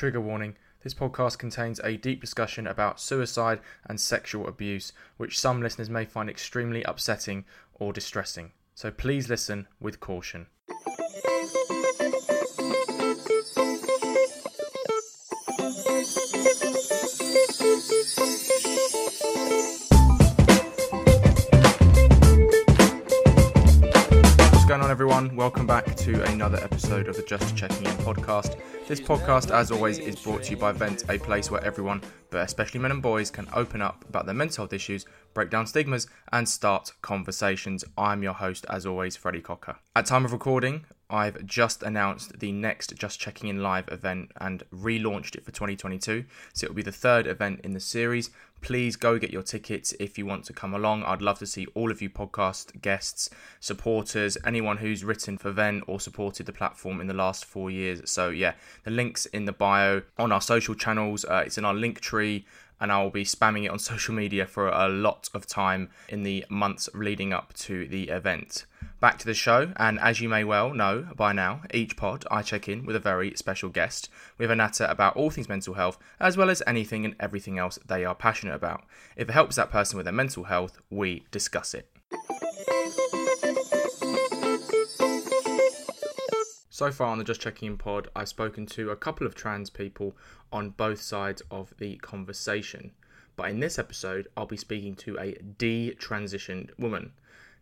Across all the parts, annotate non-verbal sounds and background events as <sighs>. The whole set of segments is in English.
Trigger warning this podcast contains a deep discussion about suicide and sexual abuse, which some listeners may find extremely upsetting or distressing. So please listen with caution. On, everyone? Welcome back to another episode of the Just Checking In podcast. This podcast, as always, is brought to you by Vent, a place where everyone, but especially men and boys, can open up about their mental health issues, break down stigmas, and start conversations. I'm your host, as always, Freddie Cocker. At time of recording, I've just announced the next Just Checking In Live event and relaunched it for 2022. So it'll be the third event in the series. Please go get your tickets if you want to come along. I'd love to see all of you podcast guests, supporters, anyone who's written for Vent or supported the platform in the last four years. So yeah, the links in the bio on our social channels. Uh, it's in our link tree and I will be spamming it on <laughs> social media for a lot of time in the months leading up to the event. Back to the show, and as you may well know by now, each pod I check in with a very special guest with a natter about all things mental health, as well as anything and everything else they are passionate about. If it helps that person with their mental health, we discuss it. So far on the Just Checking In pod, I've spoken to a couple of trans people on both sides of the conversation. But in this episode, I'll be speaking to a detransitioned woman.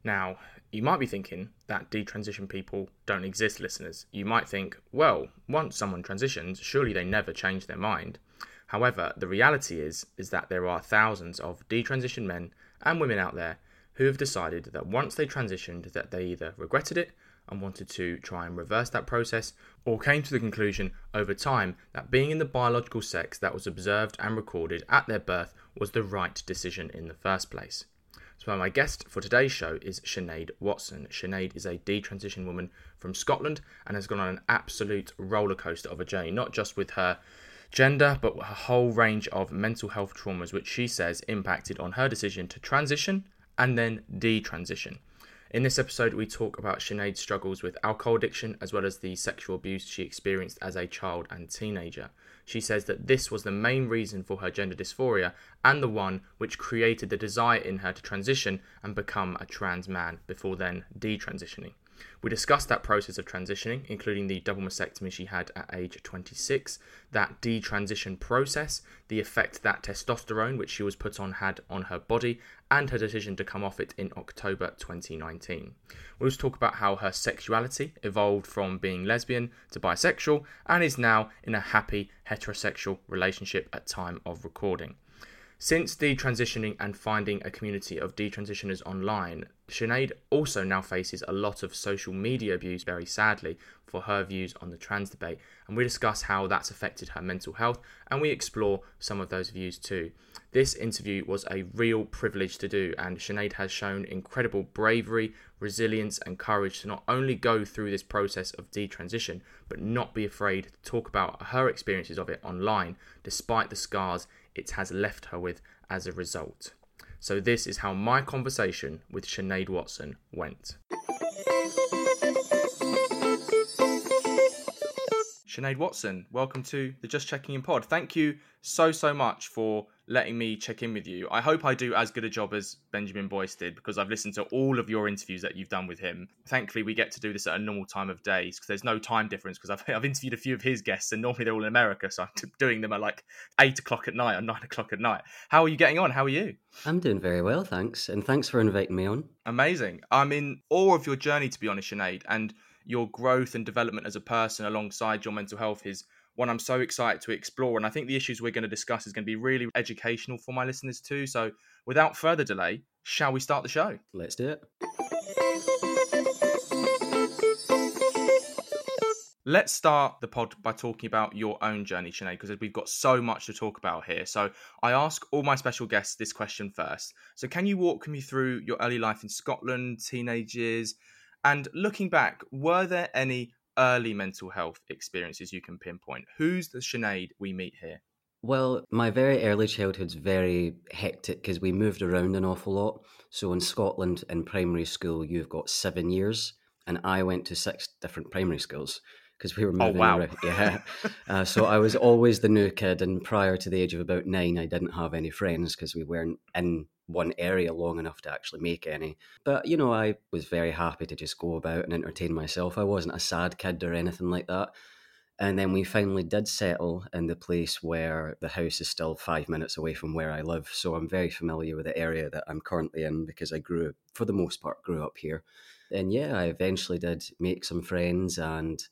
Now, you might be thinking that detransition people don't exist, listeners. You might think, well, once someone transitions, surely they never change their mind. However, the reality is is that there are thousands of detransitioned men and women out there who have decided that once they transitioned that they either regretted it and wanted to try and reverse that process, or came to the conclusion over time that being in the biological sex that was observed and recorded at their birth was the right decision in the first place. So, my guest for today's show is Sinead Watson. Sinead is a detransition woman from Scotland and has gone on an absolute roller coaster of a journey, not just with her gender, but a whole range of mental health traumas, which she says impacted on her decision to transition and then detransition. In this episode, we talk about Sinead's struggles with alcohol addiction as well as the sexual abuse she experienced as a child and teenager. She says that this was the main reason for her gender dysphoria and the one which created the desire in her to transition and become a trans man before then detransitioning. We discussed that process of transitioning, including the double mastectomy she had at age 26, that detransition process, the effect that testosterone, which she was put on, had on her body, and her decision to come off it in October 2019. We also talk about how her sexuality evolved from being lesbian to bisexual and is now in a happy heterosexual relationship at time of recording. Since detransitioning and finding a community of detransitioners online, Sinead also now faces a lot of social media abuse, very sadly, for her views on the trans debate. And we discuss how that's affected her mental health and we explore some of those views too. This interview was a real privilege to do, and Sinead has shown incredible bravery, resilience, and courage to not only go through this process of detransition, but not be afraid to talk about her experiences of it online, despite the scars it has left her with as a result. So, this is how my conversation with Sinead Watson went. Sinead Watson, welcome to the Just Checking In pod. Thank you so, so much for letting me check in with you. I hope I do as good a job as Benjamin Boyce did because I've listened to all of your interviews that you've done with him. Thankfully, we get to do this at a normal time of day because there's no time difference because I've, <laughs> I've interviewed a few of his guests and normally they're all in America. So I'm <laughs> doing them at like eight o'clock at night or nine <laughs> o'clock at night. How are you getting on? How are you? I'm doing very well, thanks. And thanks for inviting me on. Amazing. I'm in awe of your journey, to be honest, Sinead, and your growth and development as a person alongside your mental health is one I'm so excited to explore. And I think the issues we're going to discuss is going to be really educational for my listeners too. So without further delay, shall we start the show? Let's do it. Let's start the pod by talking about your own journey, Sinead, because we've got so much to talk about here. So I ask all my special guests this question first. So can you walk me through your early life in Scotland, teenage years, and looking back, were there any early mental health experiences you can pinpoint? Who's the Sinead we meet here? Well, my very early childhood's very hectic because we moved around an awful lot. So in Scotland, in primary school, you've got seven years, and I went to six different primary schools because we were Oh, moving wow. around. <laughs> Yeah. Uh, so I was always the new kid. And prior to the age of about nine, I didn't have any friends because we weren't in one area long enough to actually make any. But, you know, I was very happy to just go about and entertain myself. I wasn't a sad kid or anything like that. And then we finally did settle in the place where the house is still five minutes away from where I live. So I'm very familiar with the area that I'm currently in because I grew, for the most part, grew up here. And yeah, I eventually did make some friends, and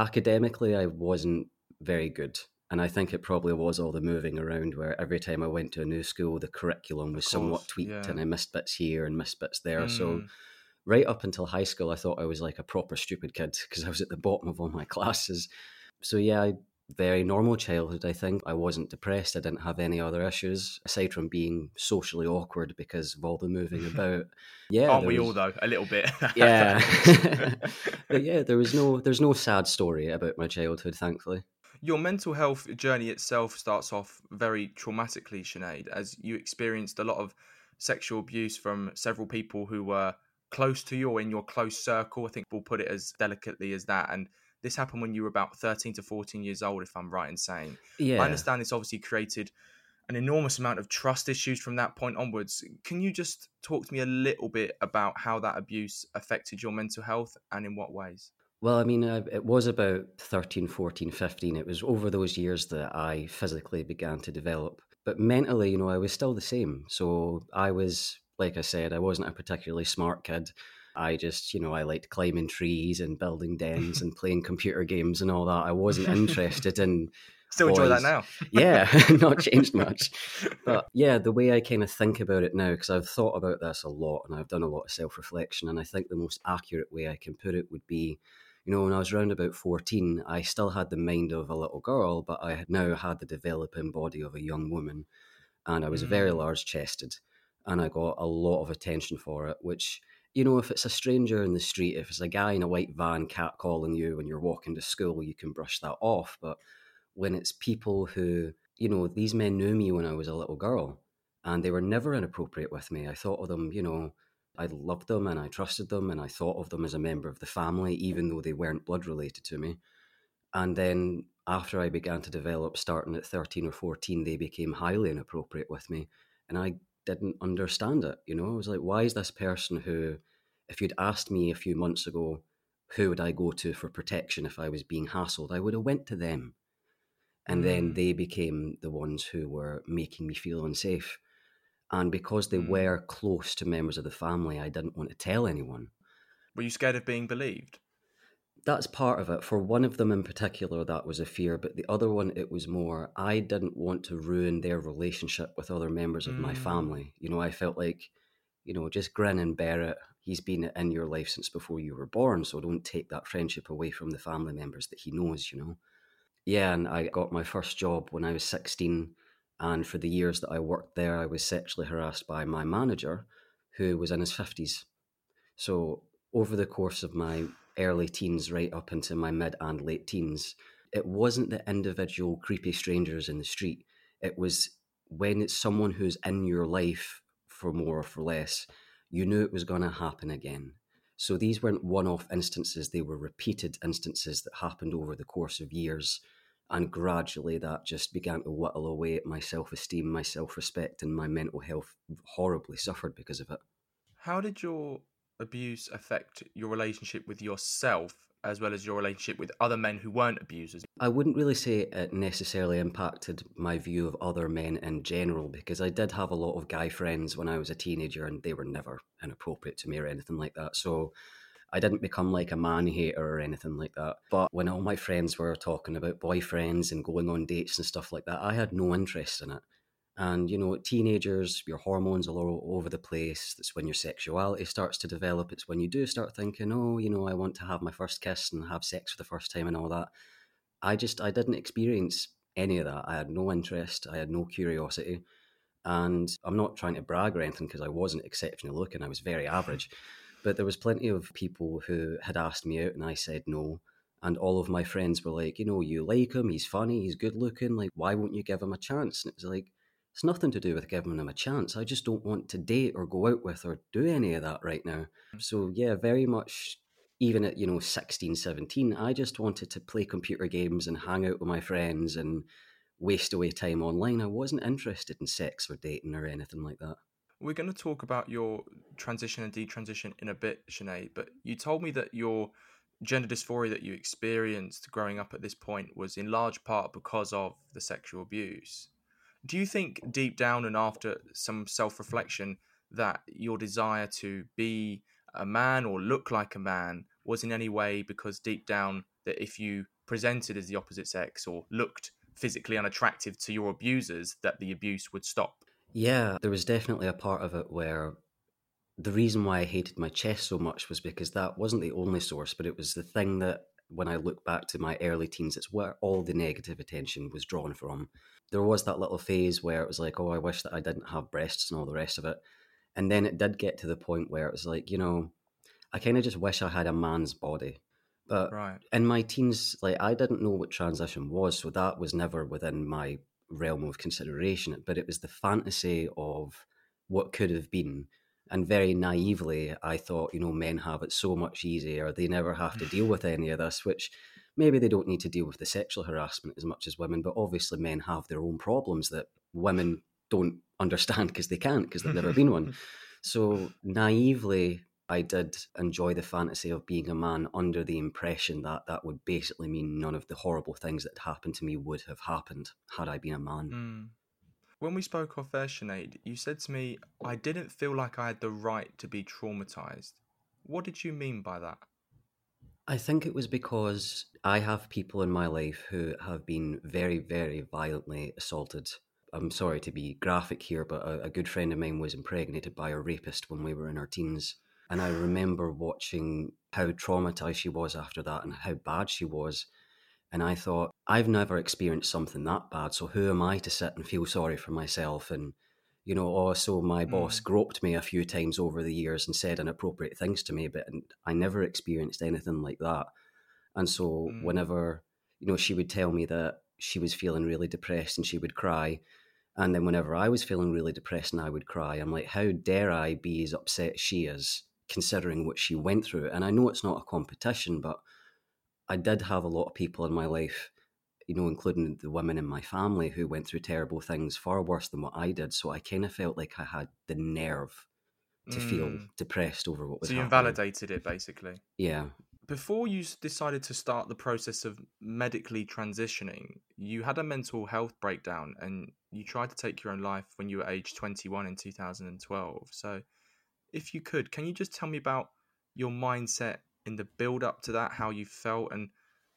academically, I wasn't very good. And I think it probably was all the moving around where every time I went to a new school, the curriculum was Of somewhat tweaked yeah. and I missed bits here and missed bits there. So Mm. right up until high school, I thought I was like a proper stupid kid because I was at the bottom of all my <laughs> classes. So yeah, I, very normal childhood. I think I wasn't depressed. I didn't have any other issues aside from being socially awkward because of all the moving <laughs> about. Yeah, Aren't we was- all though? A little bit. <laughs> Yeah, <laughs> but yeah, there was no there's no sad story about my childhood, thankfully. Your mental health journey itself starts off very traumatically, Sinead, as you experienced a lot of sexual abuse from several people who were close to you or in your close circle. I think we'll put it as delicately as that. And this happened when you were about 13 to 14 years old, if I'm right in saying. Yeah, I understand this obviously created an enormous amount of trust issues from that point onwards. Can you just talk to me a little bit about how that abuse affected your mental health and in what ways? Well, I mean, uh, it was about 13, 14, 15. It was over those years that I physically began to develop. But mentally, you know, I was still the same. So I was, like I said, I wasn't a particularly smart kid. I just, you know, I liked climbing trees and building dens and playing computer games and all that. I wasn't interested in, <laughs> Still enjoy that now. <laughs> yeah, <laughs> not changed much. But yeah, the way I kind of think about it now, because I've thought about this a lot and I've done a lot of self reflection, and I think the most accurate way I can put it would be you know, when I was around about 14, I still had the mind of a little girl, but I had now had the developing body of a young woman. And I was very Mm. large chested. And I got a lot of attention for it, which, you know, if it's a stranger in the street, if it's a guy in a white van catcalling you when you're walking to school, you can brush that off. But when it's people who, you know, these men knew me when I was a little girl and they were never inappropriate with me. I thought of them, you know, I loved them and I trusted them and I thought of them as a member of the family, even though they weren't blood related to me. And then after I began to develop, starting at 13 or 14, they became highly inappropriate with me. And I didn't understand it. You know, I was like, why is this person who, if you'd asked me a few months ago, who would I go to for protection if I was being hassled, I would have went to them. And then Mm. they became the ones who were making me feel unsafe. And because they Mm. were close to members of the family, I didn't want to tell anyone. Were you scared of being believed? That's part of it. For one of them in particular, that was a fear, but the other one, it was more I didn't want to ruin their relationship with other members of my Mm. family. You know, I felt like, you know, just grin and bear it. He's been in your life since before you were born, so don't take that friendship away from the family members that he knows, you know. Yeah, and I got my first job when I was 16, and for the years that I worked there, I was sexually harassed by my manager, who was in his 50s. So, over the course of my early teens, right up into my mid and late teens, it wasn't the individual creepy strangers in the street. It was when it's someone who's in your life for more or for less, you knew it was going to happen again. So these weren't one off instances, they were repeated instances that happened over the course of years. And gradually that just began to whittle away at my self esteem, my self respect, and my mental health horribly suffered because of it. How did your abuse affect your relationship with yourself as well as your relationship with other men who weren't abusers? I wouldn't really say it necessarily impacted my view of other men in general because I did have a lot of guy friends when I was a teenager and they were never inappropriate to me or anything like that. So I didn't become like a man hater or anything like that. But when all my friends were talking about boyfriends and going on dates and stuff like that, I had no interest in it. And you know, teenagers, your hormones are all over the place. That's when your sexuality starts to develop. It's when you do start thinking, oh, you know, I want to have my first kiss and have sex for the first time and all that. I just I didn't experience any of that. I had no interest. I had no curiosity. And I'm not trying to brag or anything because I wasn't exceptionally looking. I was very average. But there was plenty of people who had asked me out and I said no. And all of my friends were like, you know, you like him, he's funny, he's good looking, like why won't you give him a chance? And it was like, it's nothing to do with giving him a chance. I just don't want to date or go out with or do any of that right now. Mm. So yeah, very much even at, you know, 16, 17, I just wanted to play computer games and hang out with my friends and waste away time online. I wasn't interested in sex or dating or anything like that. We're going to talk about your transition and detransition in a bit, Sinead, but you told me that your gender dysphoria that you experienced growing up at this point was in large part because of the sexual abuse. Do you think deep down and after some self reflection that your desire to be a man or look like a man was in any way because deep down that if you presented as the opposite sex or looked physically unattractive to your abusers that the abuse would stop? Yeah, there was definitely a part of it where the reason why I hated my chest so much was because that wasn't the only source, but it was the thing that when I look back to my early teens, it's where all the negative attention was drawn from. There was that little phase where it was like, oh, I wish that I didn't have breasts and all the rest of it. And then it did get to the point where it was like, you know, I kind of just wish I had a man's body. But right. in my teens, like I didn't know what transition was, so that was never within my realm of consideration. But it was the fantasy of what could have been and very naively, I thought, you know, men have it so much easier. They never have to deal <laughs> with any of this, which maybe they don't need to deal with the sexual harassment as much as women, but obviously men have their own problems that women don't <laughs> understand because they can't, because they've never been one. <laughs> So naively, I did enjoy the fantasy of being a man under the impression that that would basically mean none of the horrible things that happened to me would have happened had I been a man. Mm. When we spoke off air, Sinead, you said to me, I didn't feel like I had the right to be traumatized. What did you mean by that? I think it was because I have people in my life who have been very, very violently assaulted. I'm sorry to be graphic here, but a, a good friend of mine was impregnated by a rapist when we were in our teens. And I remember watching how traumatized she was after that and how bad she was. And I thought, I've never experienced something that bad. So who am I to sit and feel sorry for myself? And, you know, also my mm. boss groped me a few times over the years and said inappropriate things to me, but I never experienced anything like that. And so mm. whenever, you know, she would tell me that she was feeling really depressed and she would cry. And then whenever I was feeling really depressed and I would cry, I'm like, how dare I be as upset as she is, considering what she went through? And I know it's not a competition, but I did have a lot of people in my life, you know, including the women in my family who went through terrible things far worse than what I did. So I kind of felt like I had the nerve to mm. feel depressed over what was so you happening. invalidated it basically yeah before you decided to start the process of medically transitioning you had a mental health breakdown and you tried to take your own life when you were age 21 in 2012 so if you could can you just tell me about your mindset in the build up to that, how you felt and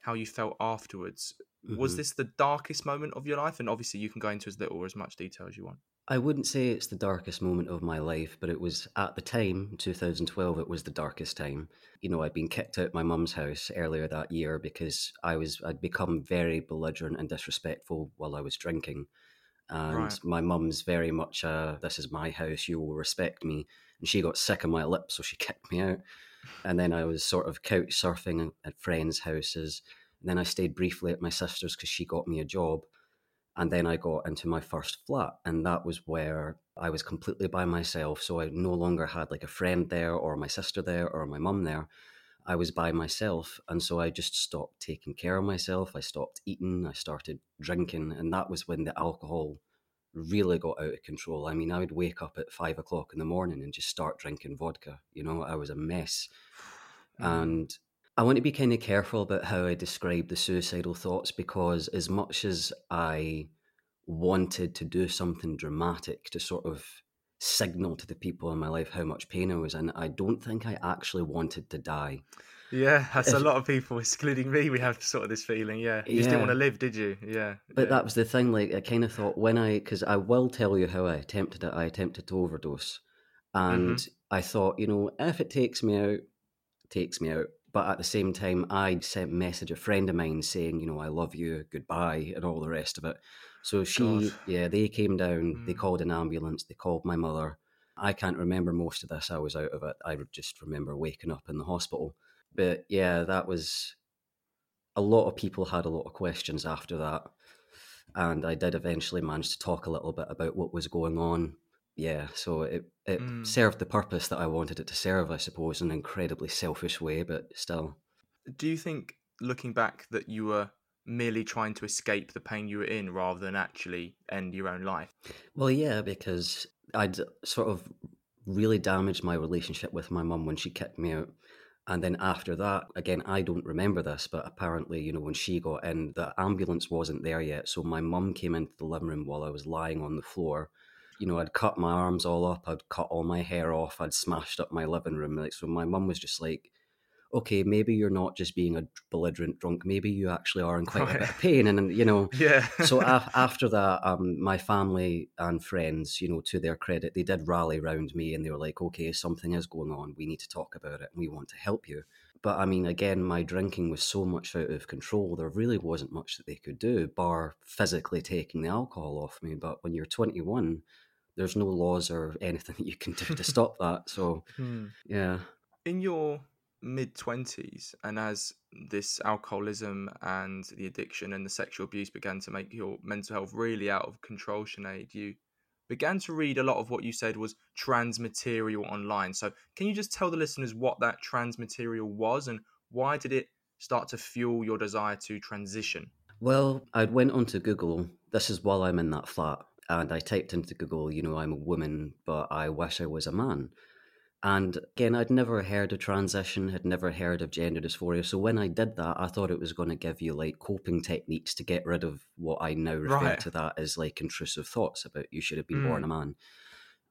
how you felt afterwards. Mm-hmm. Was this the darkest moment of your life? And obviously, you can go into as little or as much detail as you want. I wouldn't say it's the darkest moment of my life, but it was at the time, 2012, it was the darkest time. You know, I'd been kicked out my mum's house earlier that year because I was I'd become very belligerent and disrespectful while I was drinking. And right. my mum's very much a, this is my house, you will respect me. And she got sick of my lips, so she <laughs> kicked me out and then I was sort of couch surfing at friends' houses. And then I stayed briefly at my sister's because she got me a job. And then I got into my first flat, and that was where I was completely by myself. So I no longer had like a friend there, or my sister there, or my mum there. I was by myself. And so I just stopped taking care of myself. I stopped eating. I started drinking. And that was when the alcohol really got out of control. I mean, I would wake up at five o'clock in the morning and just start drinking vodka. You know, I was a mess. <sighs> Mm. And I want to be kind of careful about how I describe the suicidal thoughts because, as much as I wanted to do something dramatic to sort of signal to the people in my life how much pain I was in, I don't think I actually wanted to die. Yeah, that's a lot of people, including me. We have sort of this feeling. Yeah, you yeah. just didn't want to live, did you? Yeah. But yeah. that was the thing. Like, I kind of thought when I, because I will tell you how I attempted it. I attempted to overdose, and mm-hmm. I thought, you know, if it takes me out, takes me out. But at the same time, I sent a message a friend of mine saying, you know, I love you, goodbye, and all the rest of it. So she, God. yeah, they came down. Mm. They called an ambulance. They called my mother. I can't remember most of this. I was out of it. I just remember waking up in the hospital but yeah, that was a lot of people had a lot of questions after that. And I did eventually manage to talk a little bit about what was going on. yeah, so it it Mm. served the purpose that I wanted it to serve, I suppose, in an incredibly selfish way, but still. Do you think, looking back, that you were merely trying to escape the pain you were in rather than actually end your own life? Well, yeah, because I'd sort of really damaged my relationship with my mum when she kicked me out. And then after that, again, I don't remember this, but apparently, you know, when she got in, the ambulance wasn't there yet. So my mum came into the living room while I was lying on the floor. You know, I'd cut my arms all up, I'd cut all my hair off, I'd smashed up my living room. Like, so my mum was just like, okay, maybe you're not just being a belligerent drunk, maybe you actually are in quite Right. a bit of pain. And, you know, <laughs> Yeah. so <laughs> af- after that, um, my family and friends, you know, to their credit, they did rally round me and they were like, okay, something is going on. We need to talk about it and we want to help you. But I mean, again, my drinking was so much out of control. There really wasn't much that they could do, bar physically taking the alcohol off me. But when you're 21, there's no laws or anything <laughs> that you can do to stop that. So, Hmm. yeah. in your mid 20s and as this alcoholism and the addiction and the sexual abuse began to make your mental health really out of control Sinead, you began to read a lot of what you said was trans material online so can you just tell the listeners what that trans material was and why did it start to fuel your desire to transition Well, I went onto Google. This is while I'm in that flat, and I typed into Google, you know, I'm a woman, but I wish I was a man. And again, I'd never heard of transition, had never heard of gender dysphoria. So when I did that, I thought it was going to give you like coping techniques to get rid of what I now refer Right. to that as like intrusive thoughts about you should have been Mm. born a man.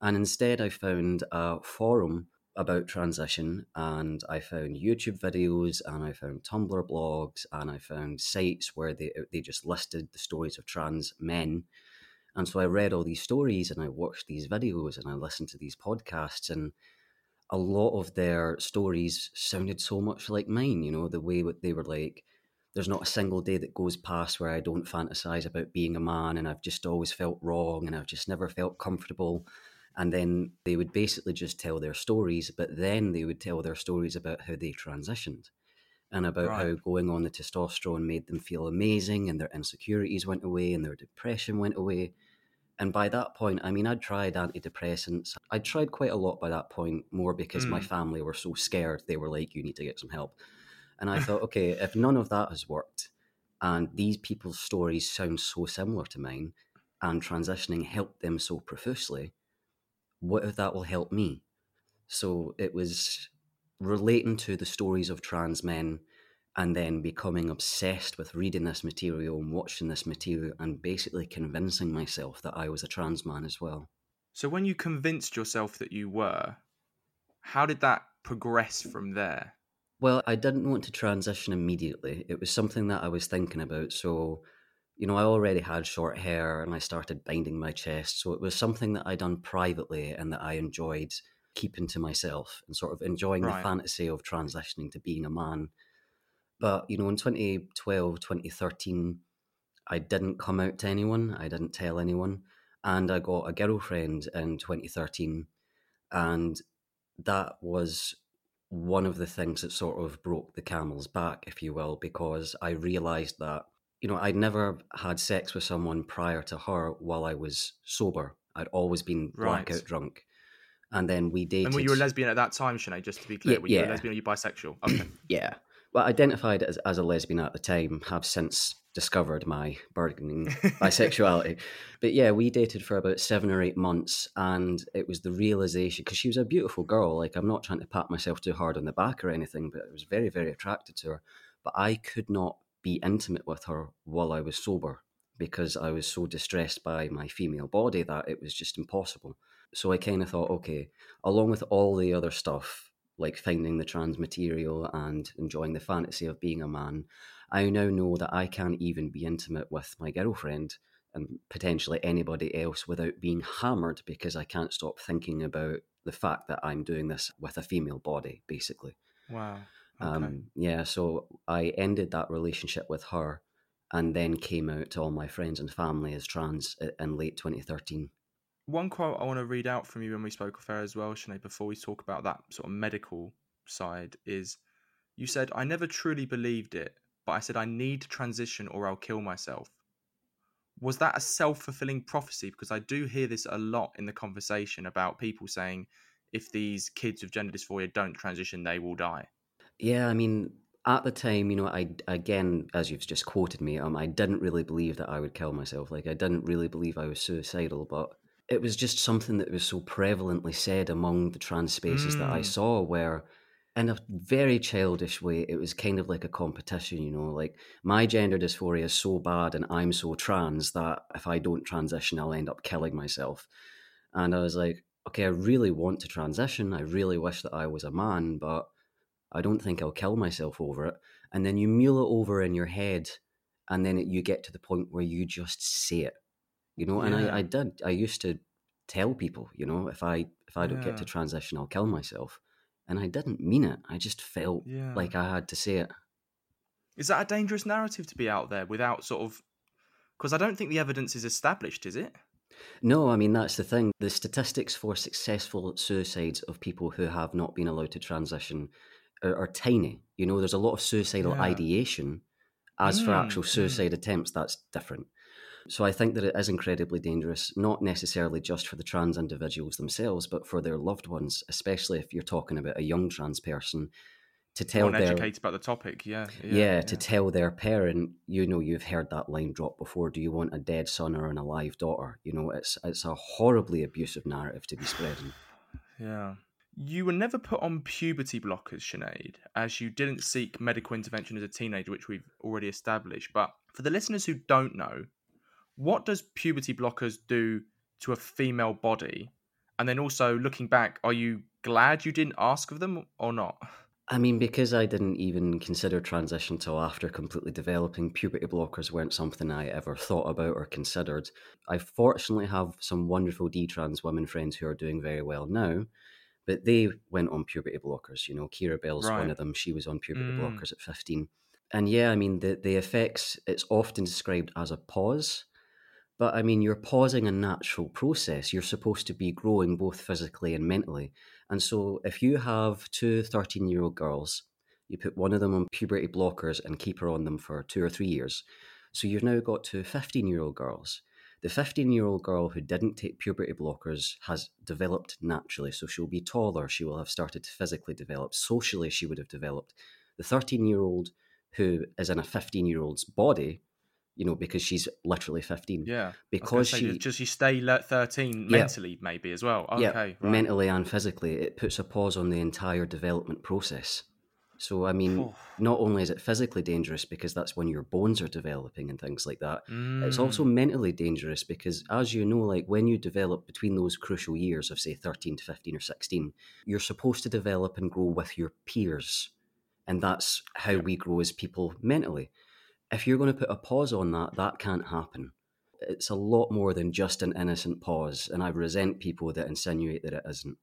And instead, I found a forum about transition and I found YouTube videos and I found Tumblr blogs and I found sites where they, they just listed the stories of trans men. And so I read all these stories and I watched these videos and I listened to these podcasts and a lot of their stories sounded so much like mine, you know, the way that they were like, there's not a single day that goes past where I don't fantasize about being a man and I've just always felt wrong and I've just never felt comfortable. And then they would basically just tell their stories, but then they would tell their stories about how they transitioned and about Right. how going on the testosterone made them feel amazing and their insecurities went away and their depression went away. And by that point, I mean, I'd tried antidepressants. I'd tried quite a lot by that point, more because my Mm. family were so scared. They were like, you need to get some help. And I thought, <laughs> okay, if none of that has worked, and these people's stories sound so similar to mine, and transitioning helped them so profusely, what if that will help me? So it was relating to the stories of trans men and then becoming obsessed with reading this material and watching this material and basically convincing myself that I was a trans man as well. so when you convinced yourself that you were how did that progress from there Well, I didn't want to transition immediately. It was something that I was thinking about. So, you know, I already had short hair and I started binding my chest. So it was something that I done privately and that I enjoyed keeping to myself and sort of enjoying Right. the fantasy of transitioning to being a man. But, you know, in 2012, 2013, I didn't come out to anyone. I didn't tell anyone. And I got a girlfriend in 2013. And that was one of the things that sort of broke the camel's back, if you will, because I realized that, you know, I'd never had sex with someone prior to her while I was sober. I'd always been Right. blackout drunk. And then we dated. and were you a lesbian at that time Sinead, just to be clear Yeah, were you a lesbian or you bisexual okay <clears throat> Yeah. Well, identified as, as a lesbian at the time, have since discovered my burgeoning <laughs> bisexuality. But yeah, we dated for about seven or eight months, and it was the realization because she was a beautiful girl. Like, I'm not trying to pat myself too hard on the back or anything, but I was very, very attracted to her. But I could not be intimate with her while I was sober because I was so distressed by my female body that it was just impossible. So I kind of thought, okay, along with all the other stuff, like finding the trans material and enjoying the fantasy of being a man, I now know that I can't even be intimate with my girlfriend and potentially anybody else without being hammered because I can't stop thinking about the fact that I'm doing this with a female body, basically. wow okay. Um, yeah, so I ended that relationship with her and then came out to all my friends and family as trans in late 2013. One quote I want to read out from you when we spoke off air as well, Sinead, before we talk about that sort of medical side is you said, I never truly believed it, but I said I need to transition or I'll kill myself. was that a self-fulfilling prophecy? Because i do hear this a lot in the conversation about people saying if these kids with gender dysphoria don't transition they will die. Yeah i mean at the time you know i again as you've just quoted me um i didn't really believe that i would kill myself. Like i didn't really believe i was suicidal but it was just something that was so prevalently said among the trans spaces mm. that i hmm. saw where in a very childish way, it was kind of like a competition, you know, like my gender dysphoria is so bad and I'm so trans that if I don't transition, I'll end up killing myself. And I was like, okay, I really want to transition. I really wish that I was a man, but I don't think I'll kill myself over it. And then you mule it over in your head, and then it, you get to the point where you just say it, you know. Yeah. And I, I did. I used to tell people, you know, if I if I don't yeah. get to transition, I'll kill myself and I didn't mean it. I just felt yeah. like I had to say it. Is that a dangerous narrative to be out there without sort of? Because I don't think the evidence is established, is it? No, I mean that's the thing. The statistics for successful suicides of people who have not been allowed to transition are, are tiny. You know, there's a lot of suicidal yeah. ideation. As mm, for actual mm. suicide mm. attempts, that's different. So I think that it is incredibly dangerous, not necessarily just for the trans individuals themselves, but for their loved ones, especially if you're talking about a young trans person. To tell their educated about the topic, yeah, yeah, yeah, yeah, to tell their parent, you know, you've heard that line drop before. Do you want a dead son or an alive daughter? You know, it's it's a horribly abusive narrative to be spreading. <sighs> Yeah. You were never put on puberty blockers, Sinead, as you didn't seek medical intervention as a teenager, which we've already established. But for the listeners who don't know, what does puberty blockers do to a female body? And then also looking back, are you glad you didn't ask of them or not? I mean, because I didn't even consider transition till after completely developing, puberty blockers weren't something I ever thought about or considered. I fortunately have some wonderful D-trans women friends who are doing very well now, but they went on puberty blockers. You know, Keira Bell's right. one of them. She was on puberty mm. blockers at 15. And yeah, I mean, the, the effects, it's often described as a pause but I mean, you're pausing a natural process. You're supposed to be growing both physically and mentally. And so if you have two 13 year old girls, you put one of them on puberty blockers and keep her on them for two or three years. So you've now got two 15 year old girls. The 15 year old girl who didn't take puberty blockers has developed naturally. So she'll be taller. She will have started to physically develop. Socially, she would have developed. The 13 year old who is in a 15 year old's body you know, because she's literally 15. Yeah. Because she. Does she stay 13 mentally, yeah. maybe as well? Okay. Yeah, right. mentally and physically. It puts a pause on the entire development process. So, I mean, not only is it physically dangerous because that's when your bones are developing and things like that, mm. it's also mm. mentally dangerous because, as you know, like when you develop between those crucial years of, say, 13 to 15 or 16, you're supposed to develop and grow with your peers. And that's how we grow as people mentally if you're going to put a pause on that, that can't happen. It's a lot more than just an innocent pause, and I resent people that insinuate that it isn't.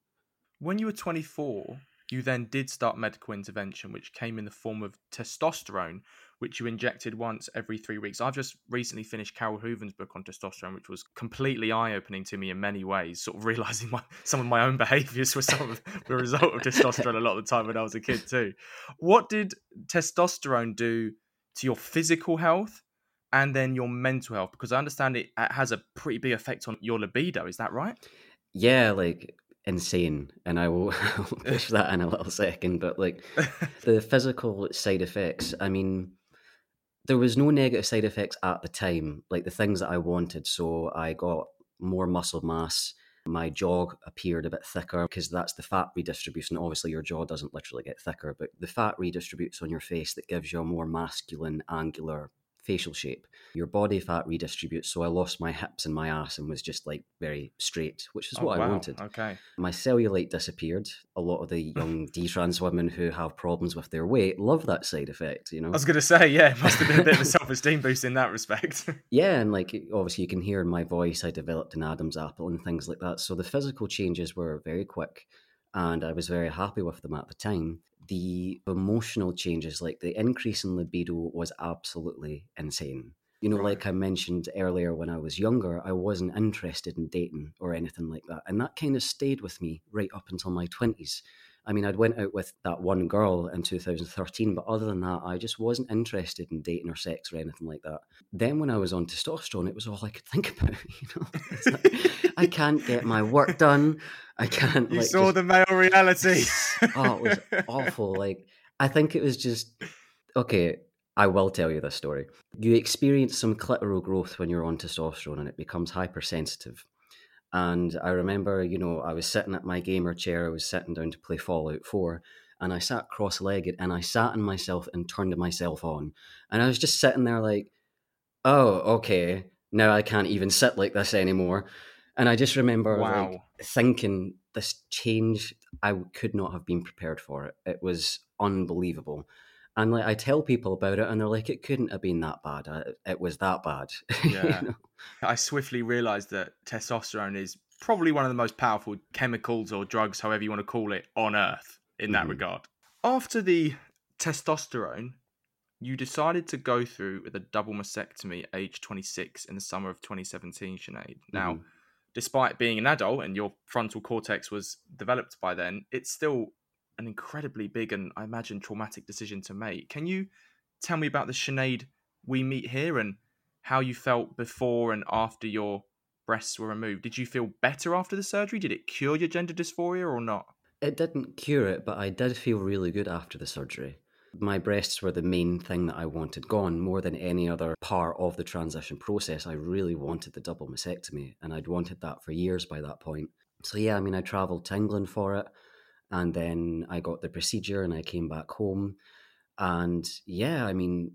When you were 24, you then did start medical intervention, which came in the form of testosterone, which you injected once every three weeks. I've just recently finished Carole Hooven's book on testosterone, which was completely eye opening to me in many ways, sort of <laughs> realizing my, some of my own behaviors were some of <laughs> the result of testosterone a lot of the time when I was a kid, too. What did testosterone do to your physical health and then your mental health because I understand it has a pretty big effect on your libido. Is that right? Yeah, like insane. And I will <laughs> <laughs> push that in a little second. But like <laughs> the physical side effects, I mean, there was no negative side effects at the time, like the things that I wanted. So I got more muscle mass. My jaw appeared a bit thicker because that's the fat redistribution. Obviously, your jaw doesn't literally get thicker, but the fat redistributes on your face that gives you a more masculine, angular facial shape. Your body fat redistributes, so I lost my hips and my ass and was just like very straight, which is oh, what wow. I wanted. Okay. My cellulite disappeared. A lot of the young <laughs> D-trans women who have problems with their weight love that side effect, you know. I was gonna say, yeah, it must have been a bit of a <laughs> self-esteem boost in that respect. <laughs> yeah, and like obviously you can hear in my voice I developed an Adam's apple and things like that. So the physical changes were very quick and I was very happy with them at the time the emotional changes, like the increase in libido, was absolutely insane. You know, like I mentioned earlier, when I was younger, I wasn't interested in dating or anything like that. And that kind of stayed with me right up until my 20s. I mean, I'd went out with that one girl in 2013, but other than that, I just wasn't interested in dating or sex or anything like that. Then when I was on testosterone, it was all I could think <laughs> about. You know, like, I can't get my work done. I can't. You like, saw just, the male reality. <laughs> oh, it was awful. Like, I think it was just okay. I will tell you this story. You experience some clitoral growth when you're on testosterone, and it becomes hypersensitive. And I remember, you know, I was sitting at my gamer chair, I was sitting down to play Fallout 4, and I sat cross legged and I sat in myself and turned myself on. And I was just sitting there like, oh, okay, now I can't even sit like this anymore. And I just remember Wow. like thinking this change, I could not have been prepared for it. It was unbelievable. And like I tell people about it, and they're like, "It couldn't have been that bad. Uh, It was that bad." <laughs> You Yeah. know? I swiftly realized that testosterone is probably one of the most powerful chemicals or drugs, however you want to call it, on earth in that Mhm. regard. After the testosterone, you decided to go through with a double mastectomy at age 26 in the summer of 2017, Sinead. Now, Mhm. despite being an adult and your frontal cortex was developed by then, it's still an incredibly big and I imagine traumatic decision to make. Can you tell me about the Sinead we meet here and how you felt before and after your breasts were removed? Did you feel better after the surgery? Did it cure your gender dysphoria or not? It didn't cure it, but I did feel really good after the surgery. My breasts were the main thing that I wanted gone more than any other part of the transition process. I really wanted the double mastectomy, and I'd wanted that for years by that point. So, yeah, I mean, I travelled to England for it, and then I got the procedure and I came back home. And yeah, I mean,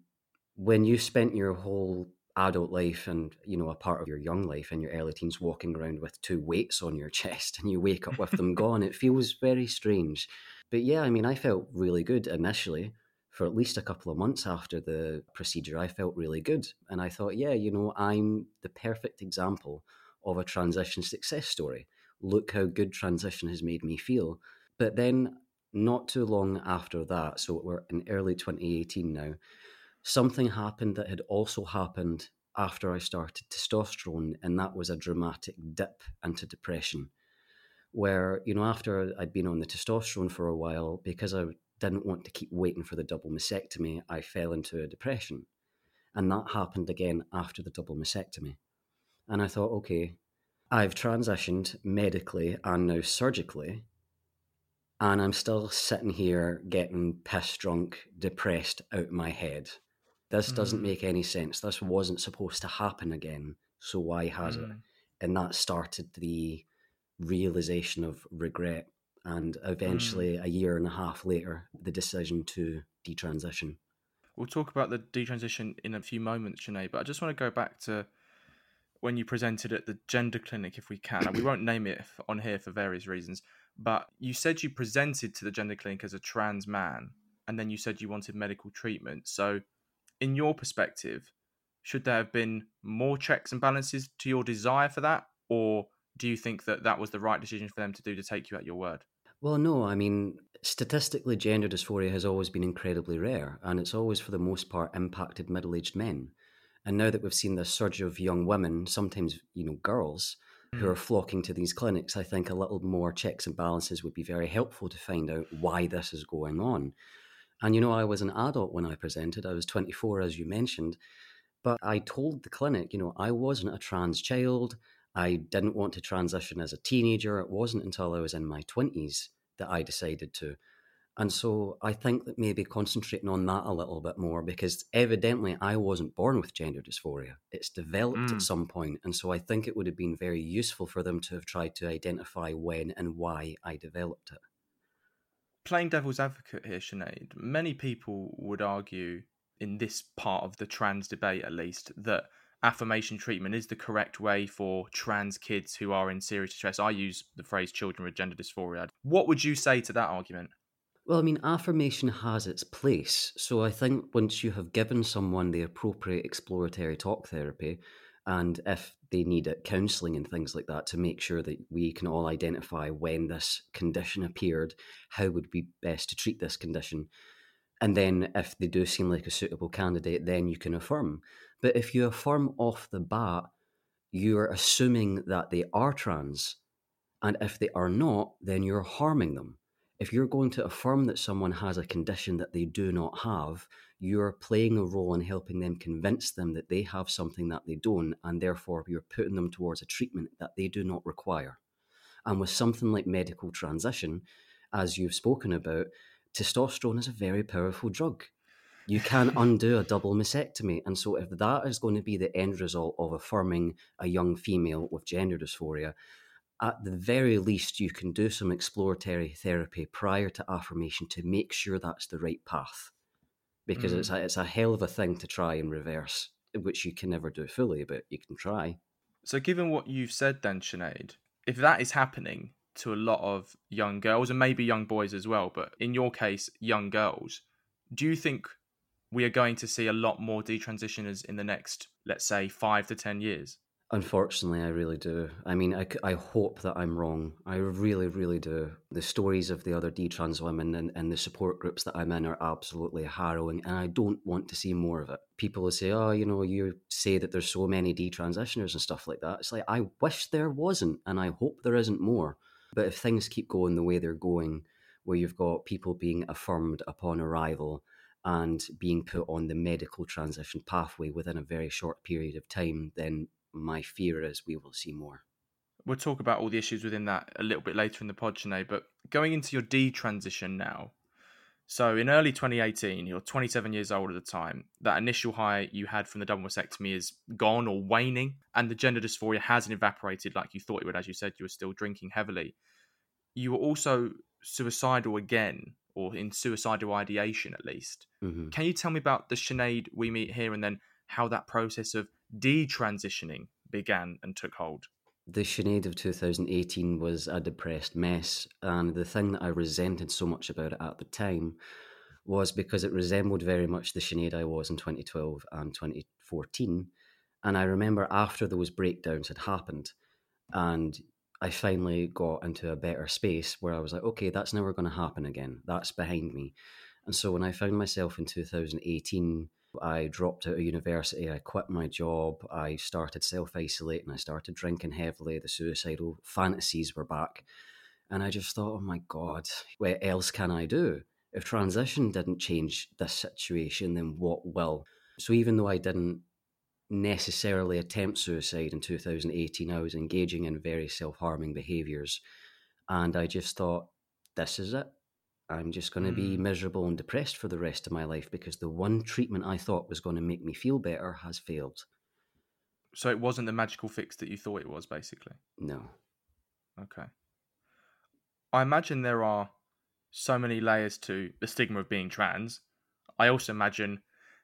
when you spent your whole adult life and you know a part of your young life in your early teens walking around with two weights on your <laughs> chest and you wake up with them <laughs> gone it feels very strange. But yeah i mean i felt really good initially. For at least a couple of months after the procedure i felt really good. And i thought yeah you know i'm the perfect example of a transition success story. Look how good transition has made me feel but then not too long after that so we're in early 2018 now something happened that had also happened after I started testosterone, and that was a dramatic dip into depression. Where, you know, after I'd been on the testosterone for a while, because I didn't want to keep waiting for the double mastectomy, I fell into a depression. And that happened again after the double mastectomy. And I thought, okay, I've transitioned medically and now surgically, and I'm still sitting here getting pissed drunk, depressed out of my head. This doesn't Mm. make any sense. This wasn't supposed to happen again. So why has it? Mm. And that started the realization of regret. And eventually, a year and a half later, the decision to detransition. We'll talk about the detransition in a few moments, Sinead, but I just want to go back to when you presented at the gender clinic, if we can. And we won't name it on here for various reasons, but you said you presented to the gender clinic as a trans man, and then you said you wanted medical treatment. So, in your perspective, should there have been more checks and balances to your desire for that, or do you think that that was the right decision for them to do to take you at your word? Well, no, I mean, statistically, gender dysphoria has always been incredibly rare, and it's always, for the most part, impacted middle aged men. And now that we've seen this surge of young women, sometimes, you know, girls, who Mm. are flocking to these clinics, I think a little more checks and balances would be very helpful to find out why this is going on. And, you know, I was an adult when I presented, I was 24, as you mentioned, but I told the clinic, you know, I wasn't a trans child. I didn't want to transition as a teenager. It wasn't until I was in my 20s that I decided to. And so I think that maybe concentrating on that a little bit more because evidently I wasn't born with gender dysphoria. It's developed Mm. at some point, And so I think it would have been very useful for them to have tried to identify when and why I developed it. playing devil's advocate here, Sinead, many people would argue in this part of the trans debate, at least, that affirmation treatment is the correct way for trans kids who are in serious distress. I use the phrase children with gender dysphoria. What would you say to that argument? Well, I mean, affirmation has its place. So I think once you have given someone the appropriate exploratory talk therapy, and if they need it, counselling and things like that to make sure that we can all identify when this condition appeared, how would be best to treat this condition. And then if they do seem like a suitable candidate, then you can affirm. But if you affirm off the bat, you're assuming that they are trans. And if they are not, then you're harming them. If you're going to affirm that someone has a condition that they do not have, you're playing a role in helping them convince them that they have something that they don't, and therefore you're putting them towards a treatment that they do not require. And with something like medical transition, as you've spoken about, testosterone is a very powerful drug. You can undo a double mastectomy. And so, if that is going to be the end result of affirming a young female with gender dysphoria, at the very least, you can do some exploratory therapy prior to affirmation to make sure that's the right path. Because mm. it's, a, it's a hell of a thing to try and reverse, which you can never do fully, but you can try. So, given what you've said, then, Sinead, if that is happening to a lot of young girls and maybe young boys as well, but in your case, young girls, do you think we are going to see a lot more detransitioners in the next, let's say, five to 10 years? Unfortunately, I really do. I mean, I, I hope that I'm wrong. I really, really do. The stories of the other D trans women and, and the support groups that I'm in are absolutely harrowing, and I don't want to see more of it. People will say, oh, you know, you say that there's so many detransitioners and stuff like that. It's like, I wish there wasn't, and I hope there isn't more. But if things keep going the way they're going, where you've got people being affirmed upon arrival and being put on the medical transition pathway within a very short period of time, then my fear is we will see more. We'll talk about all the issues within that a little bit later in the pod, Sinead, but going into your D transition now. So in early 2018, you're 27 years old at the time. That initial high you had from the double mastectomy is gone or waning, and the gender dysphoria hasn't evaporated like you thought it would. As you said, you were still drinking heavily. You were also suicidal again, or in suicidal ideation at least. Mm-hmm. Can you tell me about the Sinead we meet here, and then how that process of detransitioning began and took hold? The Sinead of 2018 was a depressed mess, and the thing that I resented so much about it at the time was because it resembled very much the Sinead I was in 2012 and 2014. And I remember after those breakdowns had happened, and I finally got into a better space where I was like, okay, that's never going to happen again. That's behind me. And so when I found myself in 2018 I dropped out of university, I quit my job, I started self isolating, I started drinking heavily, the suicidal fantasies were back. And I just thought, oh my God, what else can I do? If transition didn't change this situation, then what will? So even though I didn't necessarily attempt suicide in 2018, I was engaging in very self harming behaviors. And I just thought, this is it. I'm just going to mm. be miserable and depressed for the rest of my life because the one treatment I thought was going to make me feel better has failed. So it wasn't the magical fix that you thought it was, basically? No. Okay. I imagine there are so many layers to the stigma of being trans. I also imagine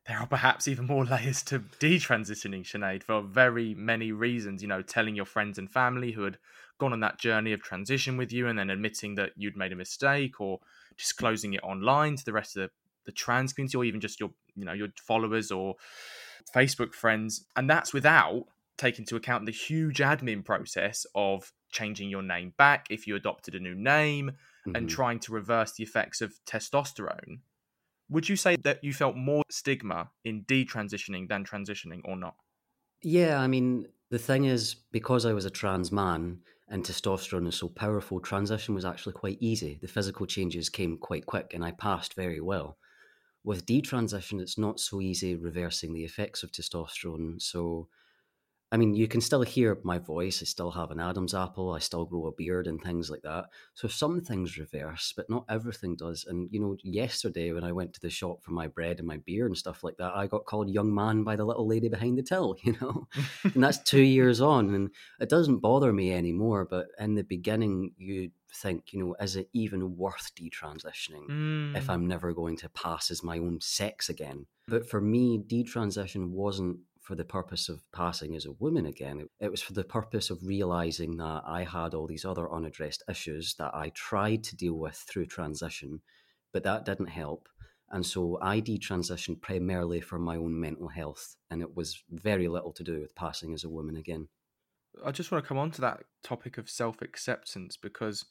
there are perhaps even more <laughs> layers to detransitioning Sinead for very many reasons. You know, telling your friends and family who had gone on that journey of transition with you and then admitting that you'd made a mistake or disclosing it online to the rest of the, the trans community or even just your you know your followers or facebook friends. And that's without taking into account the huge admin process of changing your name back if you adopted a new name mm-hmm. and trying to reverse the effects of testosterone. Would you say that you felt more stigma in detransitioning than transitioning or not? Yeah i mean the thing is because i was a trans man and testosterone is so powerful, transition was actually quite easy. The physical changes came quite quick and I passed very well. With detransition, it's not so easy reversing the effects of testosterone. So I mean, you can still hear my voice. I still have an Adam's apple. I still grow a beard and things like that. So some things reverse, but not everything does. And, you know, yesterday when I went to the shop for my bread and my beer and stuff like that, I got called young man by the little lady behind the till, <laughs> you know? <laughs> and that's two years on. And it doesn't bother me anymore. But in the beginning, you think, you know, is it even worth detransitioning mm. if I'm never going to pass as my own sex again? But for me, detransition wasn't for the purpose of passing as a woman again. It was for the purpose of realizing that I had all these other unaddressed issues that I tried to deal with through transition, but that didn't help. And so I detransitioned primarily for my own mental health, and it was very little to do with passing as a woman again. I just want to come on to that topic of self acceptance because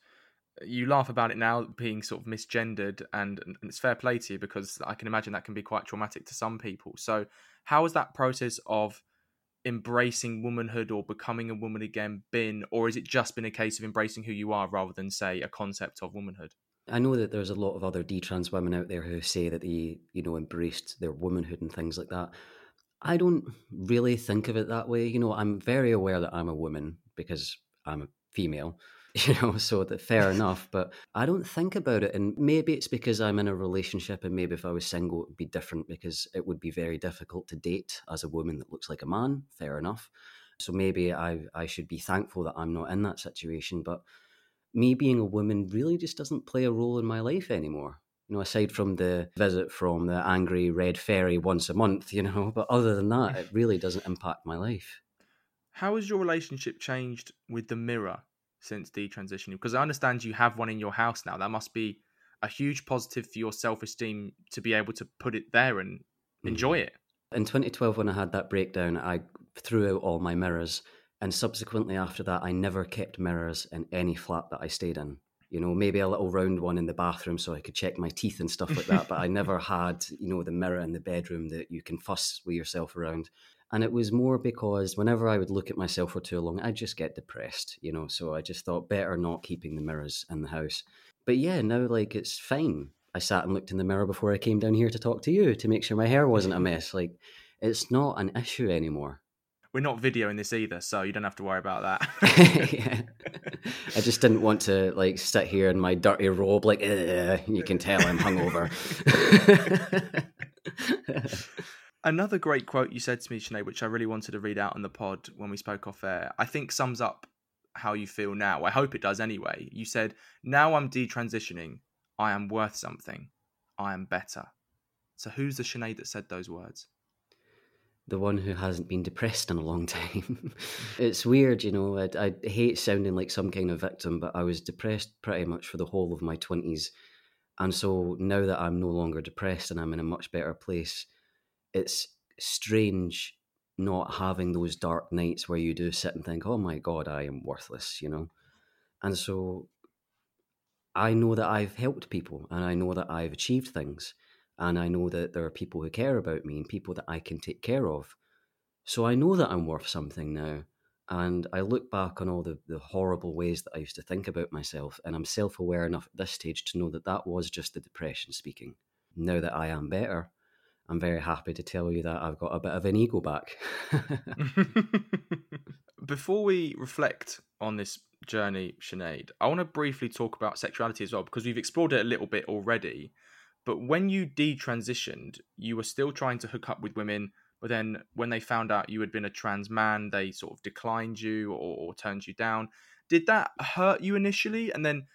you laugh about it now being sort of misgendered, and, and it's fair play to you because I can imagine that can be quite traumatic to some people. So, how has that process of embracing womanhood or becoming a woman again been, or is it just been a case of embracing who you are rather than, say, a concept of womanhood? I know that there's a lot of other d-trans women out there who say that they, you know, embraced their womanhood and things like that. I don't really think of it that way. You know, I'm very aware that I'm a woman because I'm a female, <laughs> you know, so that fair enough. But I don't think about it. And maybe it's because I'm in a relationship, and maybe if I was single, it would be different because it would be very difficult to date as a woman that looks like a man. Fair enough. So maybe I, I should be thankful that I'm not in that situation. But me being a woman really just doesn't play a role in my life anymore. You know, aside from the visit from the angry red fairy once a month, you know, <laughs> but other than that, it really doesn't impact my life. How has your relationship changed with the mirror since detransitioning? Because I understand you have one in your house now. That must be a huge positive for your self esteem to be able to put it there and enjoy mm. it. In 2012, when I had that breakdown, I threw out all my mirrors and subsequently after that, I never kept mirrors in any flat that I stayed in. You know, maybe a little round one in the bathroom so I could check my teeth and stuff like that. but I <laughs> never had, you know, the mirror in the bedroom that you can fuss with yourself around. And it was more because whenever I would look at myself for too long, I'd just get depressed, you know. So I just thought better not keeping the mirrors in the house. But yeah, now like it's fine. I sat and looked in the mirror before I came down here to talk to you to make sure my hair wasn't a <laughs> mess. Like it's not an issue anymore we're not videoing this either, so you don't have to worry about that. <laughs> yeah. <laughs> I just didn't want to like sit here in my dirty robe, like you can tell I'm hungover. Another great quote you said to me, Sinead, which I really wanted to read out on the pod when we spoke off air, I think sums up how you feel now. I hope it does anyway. You said, Now I'm detransitioning. I am worth something. I am better. So who's the Sinead that said those words? the one who hasn't been depressed in a long time. <laughs> it's weird, you know. I, I, hate sounding like some kind of victim, but I was depressed pretty much for the whole of my 20s. And so now that I'm no longer depressed and I'm in a much better place, it's strange not having those dark nights where you do sit and think, oh my God, I am worthless, you know? And so I know that I've helped people and I know that I've achieved things and I know that there are people who care about me and people that I can take care of. So I know that I'm worth something now. And I look back on all the, the horrible ways that I used to think about myself, and I'm self aware enough at this stage to know that that was just the depression speaking. Now that I am better, I'm very happy to tell you that I've got a bit of an ego back. <laughs> Before we reflect on this journey, Sinead, I want to briefly talk about sexuality as well, because we've explored it a little bit already. But when you detransitioned, you were still trying to hook up with women. But then when they found out you had been a trans man, they sort of declined you or, or turned you down. Did that hurt you initially? And then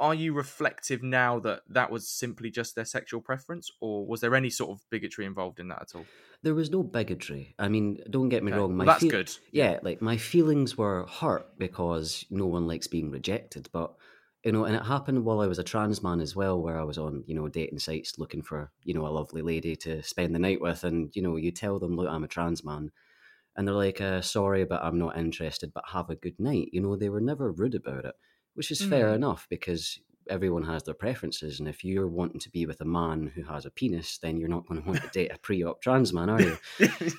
are you reflective now that that was simply just their sexual preference or was there any sort of bigotry involved in that at all there was no bigotry i mean don't get me okay. wrong my well, that's fe- good yeah like my feelings were hurt because no one likes being rejected but you know, and it happened while I was a trans man as well, where I was on, you know, dating sites looking for, you know, a lovely lady to spend the night with. And, you know, you tell them, look, I'm a trans man. And they're like, uh, sorry, but I'm not interested, but have a good night. You know, they were never rude about it, which is mm. fair enough because everyone has their preferences. And if you're wanting to be with a man who has a penis, then you're not going to want to date a <laughs> pre op trans man, are you?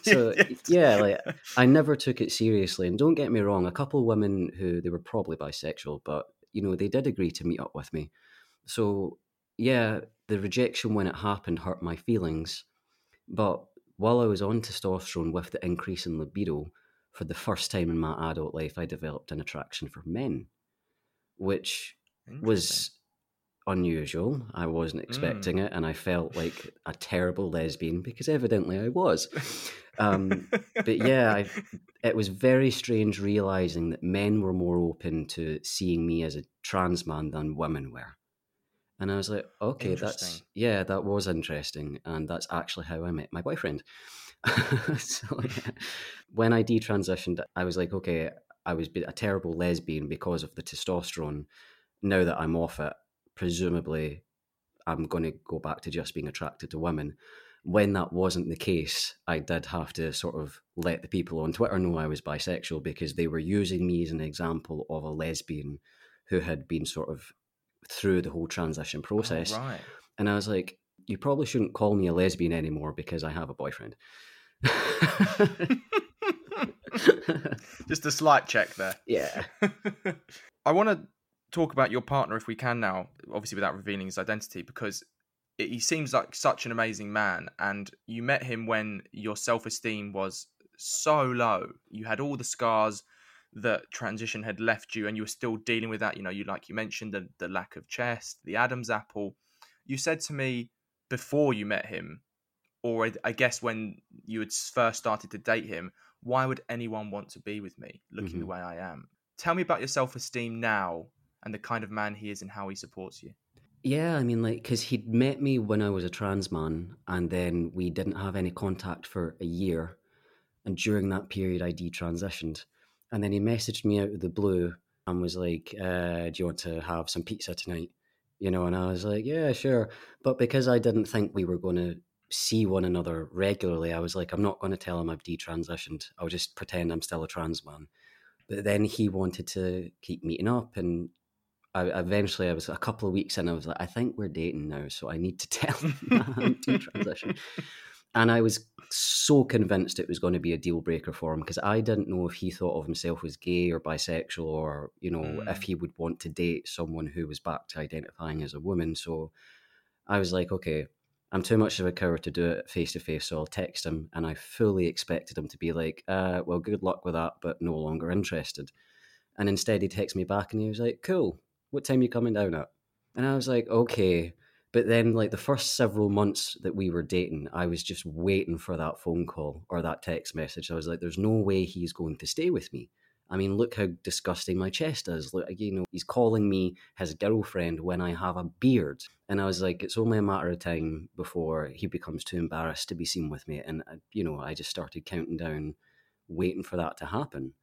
so, <laughs> yeah, like, I never took it seriously. And don't get me wrong, a couple of women who they were probably bisexual, but you know, they did agree to meet up with me. So, yeah, the rejection when it happened hurt my feelings. But while I was on testosterone with the increase in libido, for the first time in my adult life, I developed an attraction for men, which was unusual. I wasn't expecting mm. it, and I felt like a terrible lesbian because evidently I was. Um, <laughs> but yeah, I, it was very strange realizing that men were more open to seeing me as a trans man than women were. And I was like, okay, that's yeah, that was interesting, and that's actually how I met my boyfriend. <laughs> so yeah. <laughs> when I detransitioned, I was like, okay, I was a terrible lesbian because of the testosterone. Now that I'm off it, presumably I'm going to go back to just being attracted to women. When that wasn't the case, I did have to sort of let the people on Twitter know I was bisexual because they were using me as an example of a lesbian who had been sort of through the whole transition oh, process. Oh, right. And I was like, you probably shouldn't call me a lesbian anymore because I have a boyfriend. <laughs> <laughs> <laughs> Just a slight check there. Yeah. <laughs> I want to talk about your partner if we can now, obviously without revealing his identity, because it, he seems like such an amazing man. And you met him when your self esteem was so low. You had all the scars that transition had left you, and you were still dealing with that. You know, you like you mentioned the the lack of chest, the Adam's apple. You said to me before you met him, or I guess when you had first started to date him, why would anyone want to be with me looking mm-hmm. the way I am? Tell me about your self esteem now and the kind of man he is and how he supports you. Yeah, I mean, like, because he'd met me when I was a trans man, and then we didn't have any contact for a year. And during that period, I detransitioned. And then he messaged me out of the blue and was like, uh, Do you want to have some pizza tonight? You know, and I was like, Yeah, sure. But because I didn't think we were going to see one another regularly, I was like, I'm not going to tell him I've detransitioned. I'll just pretend I'm still a trans man. But then he wanted to keep meeting up, and I, eventually I was a couple of weeks in. I was like, I think we're dating now, so I need to <laughs> tell him I'm detransition. And I was so convinced it was going to be a deal breaker for him because I didn't know if he thought of himself as gay or bisexual or, you know, mm. if he would want to date someone who was back to identifying as a woman. So I was like, okay, I'm too much of a coward to do it face to face, so I'll text him. And I fully expected him to be like, uh, well, good luck with that, but no longer interested. And instead, he texted me back and he was like, cool, what time you coming down at? And I was like, okay. But then, like the first several months that we were dating, I was just waiting for that phone call or that text message. I was like, there's no way he's going to stay with me. I mean, look how disgusting my chest is. Look, you know, he's calling me his girlfriend when I have a beard. And I was like, it's only a matter of time before he becomes too embarrassed to be seen with me. And, uh, you know, I just started counting down, waiting for that to happen.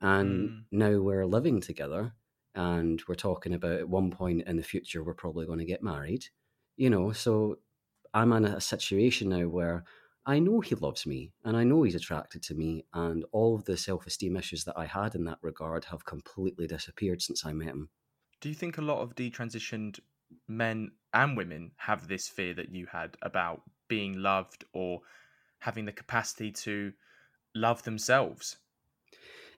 And mm. now we're living together and we're talking about at one point in the future we're probably going to get married you know so i'm in a situation now where i know he loves me and i know he's attracted to me and all of the self-esteem issues that i had in that regard have completely disappeared since i met him. Do you think a lot of detransitioned men and women have this fear that you had about being loved or having the capacity to love themselves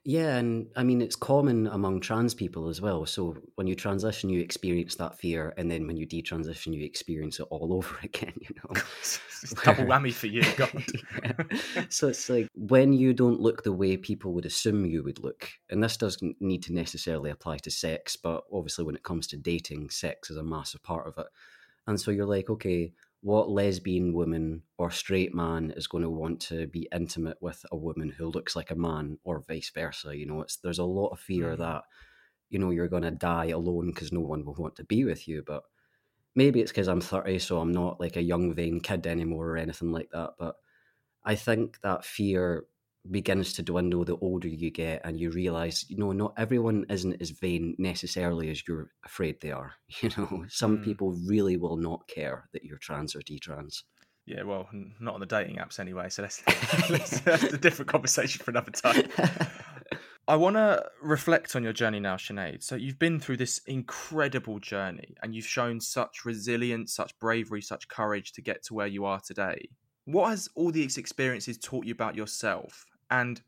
yeah, and I mean it's common among trans people as well. So when you transition, you experience that fear, and then when you detransition, you experience it all <laughs> over again. You know, <laughs> <laughs> double whammy for you. God. yeah. So it's like when you don't look the way people would assume you would look, and this doesn't need to necessarily apply to sex, but obviously when it comes to dating, sex is a massive part of it. And so you're like, okay, what lesbian woman or straight man is going to want to be intimate with a woman who looks like a man or vice versa you know it's there's a lot of fear mm. that you know you're going to die alone because no one will want to be with you but maybe it's because i'm 30 so i'm not like a young vain kid anymore or anything like that but i think that fear begins to dwindle the older you get and you realize you know not everyone isn't as vain necessarily as you're afraid they are <laughs> you know some mm. people really will not care that you're trans or detrans yeah well not on the dating apps anyway so that's, <laughs> that's a different conversation for another time <laughs> I want to reflect on your journey now, Sinead. So, you've been through this incredible journey and you've shown such resilience, such bravery, such courage to get to where you are today. What has all these experiences taught you about yourself and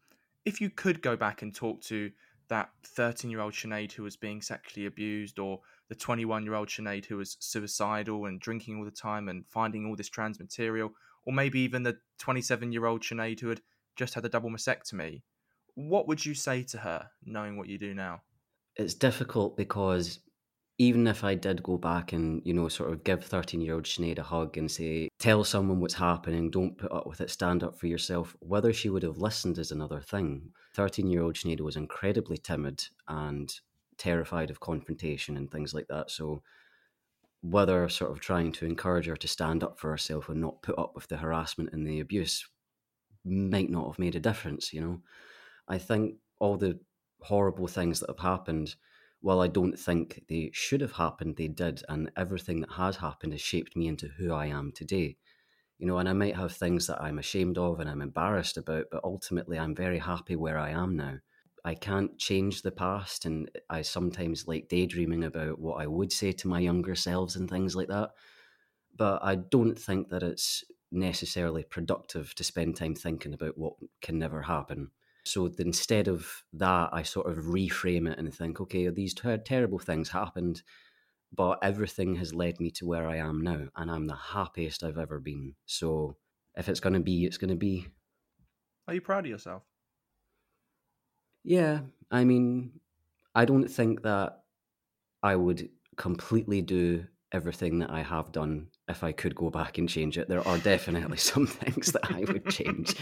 if you could go back and talk to that 13 year old Sinead who was being sexually abused, or the 21 year old Sinead who was suicidal and drinking all the time and finding all this trans material, or maybe even the 27 year old Sinead who had just had a double mastectomy, what would you say to her knowing what you do now? It's difficult because even if I did go back and, you know, sort of give 13 year old Sinead a hug and say, tell someone what's happening, don't put up with it, stand up for yourself, whether she would have listened is another thing. 13 year old Sinead was incredibly timid and terrified of confrontation and things like that. So, whether sort of trying to encourage her to stand up for herself and not put up with the harassment and the abuse might not have made a difference, you know. I think all the horrible things that have happened while I don't think they should have happened, they did. And everything that has happened has shaped me into who I am today. You know, and I might have things that I'm ashamed of and I'm embarrassed about, but ultimately I'm very happy where I am now. I can't change the past, and I sometimes like daydreaming about what I would say to my younger selves and things like that. But I don't think that it's necessarily productive to spend time thinking about what can never happen. So instead of that, I sort of reframe it and think, okay, these ter- terrible things happened, but everything has led me to where I am now, and I'm the happiest I've ever been. So if it's going to be, it's going to be. Are you proud of yourself? Yeah, I mean, I don't think that I would completely do everything that I have done if I could go back and change it. There are definitely <laughs> some things that I would change.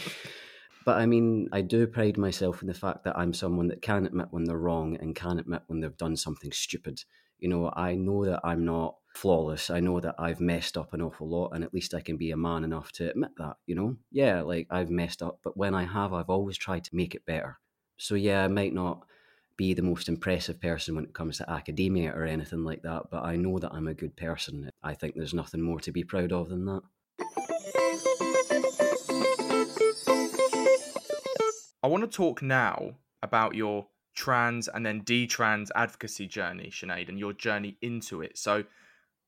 But I mean, I do pride myself in the fact that I'm someone that can admit when they're wrong and can admit when they've done something stupid. You know, I know that I'm not flawless. I know that I've messed up an awful lot, and at least I can be a man enough to admit that, you know? Yeah, like I've messed up, but when I have, I've always tried to make it better. So, yeah, I might not be the most impressive person when it comes to academia or anything like that, but I know that I'm a good person. I think there's nothing more to be proud of than that. I want to talk now about your trans and then detrans advocacy journey, Sinead, and your journey into it. So,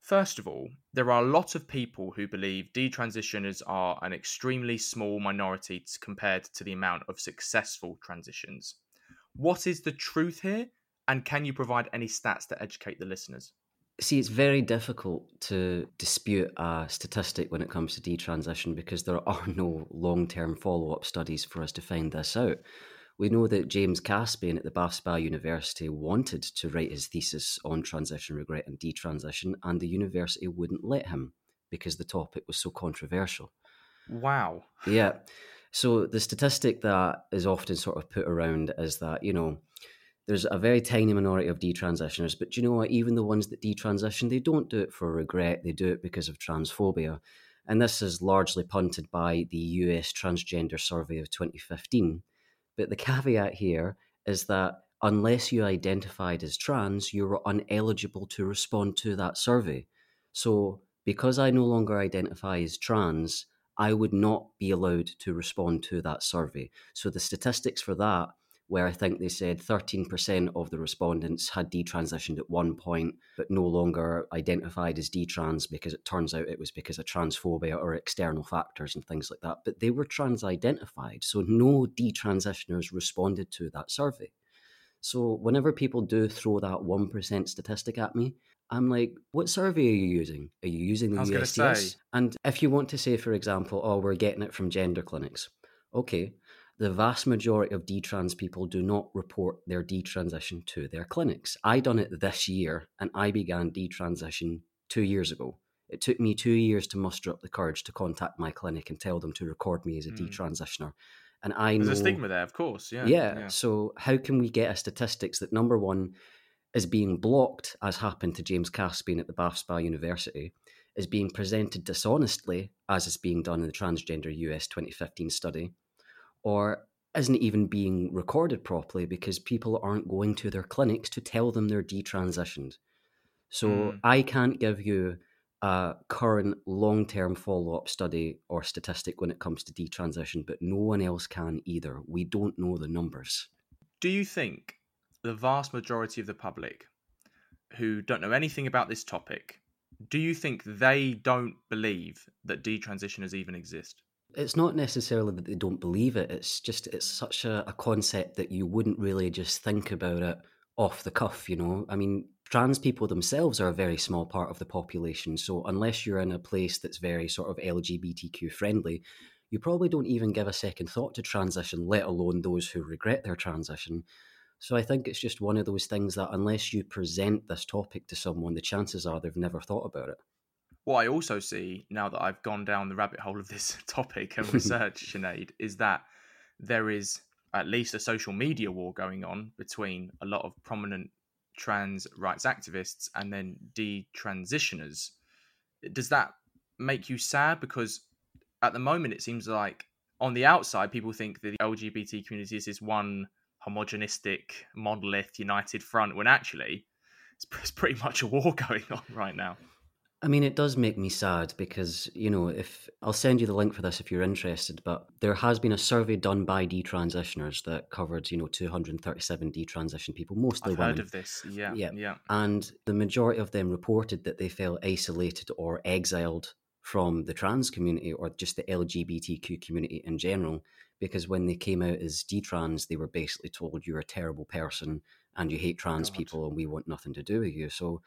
first of all, there are a lot of people who believe detransitioners are an extremely small minority compared to the amount of successful transitions. What is the truth here? And can you provide any stats to educate the listeners? See, it's very difficult to dispute a statistic when it comes to detransition because there are <laughs> no long term follow up studies for us to find this out. We know that James Caspian at the Bath Spa University wanted to write his thesis on transition regret and detransition, and the university wouldn't let him because the topic was so controversial. Wow. Yeah. So the statistic that is often sort of put around is that, you know, there's a very tiny minority of detransitioners, but you know what? Even the ones that detransition, they don't do it for regret, they do it because of transphobia. And this is largely punted by the US Transgender Survey of 2015. But the caveat here is that unless you identified as trans, you were uneligible to respond to that survey. So, because I no longer identify as trans, I would not be allowed to respond to that survey. So, the statistics for that, where I think they said 13% of the respondents had detransitioned at one point, but no longer identified as detrans because it turns out it was because of transphobia or external factors and things like that. But they were trans identified. So no detransitioners responded to that survey. So whenever people do throw that 1% statistic at me, I'm like, what survey are you using? Are you using the USTS? And if you want to say, for example, oh, we're getting it from gender clinics, okay, the vast majority of detrans people do not report their detransition to their clinics. I done it this year and I began detransition two years ago. It took me two years to muster up the courage to contact my clinic and tell them to record me as a mm. detransitioner. And I There's know a stigma there, of course. Yeah, yeah. Yeah. So how can we get a statistics that number one is being blocked, as happened to James Caspian at the Bath Spa University, is being presented dishonestly, as is being done in the Transgender US 2015 study, or isn't even being recorded properly because people aren't going to their clinics to tell them they're detransitioned. So mm. I can't give you a current long term follow up study or statistic when it comes to detransition, but no one else can either. We don't know the numbers. Do you think the vast majority of the public who don't know anything about this topic, do you think they don't believe that detransitioners even exist? It's not necessarily that they don't believe it. It's just it's such a, a concept that you wouldn't really just think about it off the cuff. You know, I mean, trans people themselves are a very small part of the population. So unless you're in a place that's very sort of LGBTQ friendly, you probably don't even give a second thought to transition, let alone those who regret their transition. So I think it's just one of those things that unless you present this topic to someone, the chances are they've never thought about it. What I also see now that I've gone down the rabbit hole of this <laughs> topic and <laughs> research, Sinead, is that there is at least a social media war going on between a lot of prominent trans rights activists and then detransitioners. Does that make you sad? Because at the moment, it seems like on the outside, people think that the LGBT community is this one homogenistic, monolith, united front, when actually it's <laughs> pretty much a war going on right now. I mean, it does make me sad because, you know, if I'll send you the link for this if you're interested, but there has been a survey done by detransitioners that covered, you know, 237 detransition people, mostly I've women. heard of this, yeah, yeah. Yeah. And the majority of them reported that they felt isolated or exiled from the trans community or just the LGBTQ community in general because when they came out as detrans, they were basically told you're a terrible person and you hate trans God. people and we want nothing to do with you. So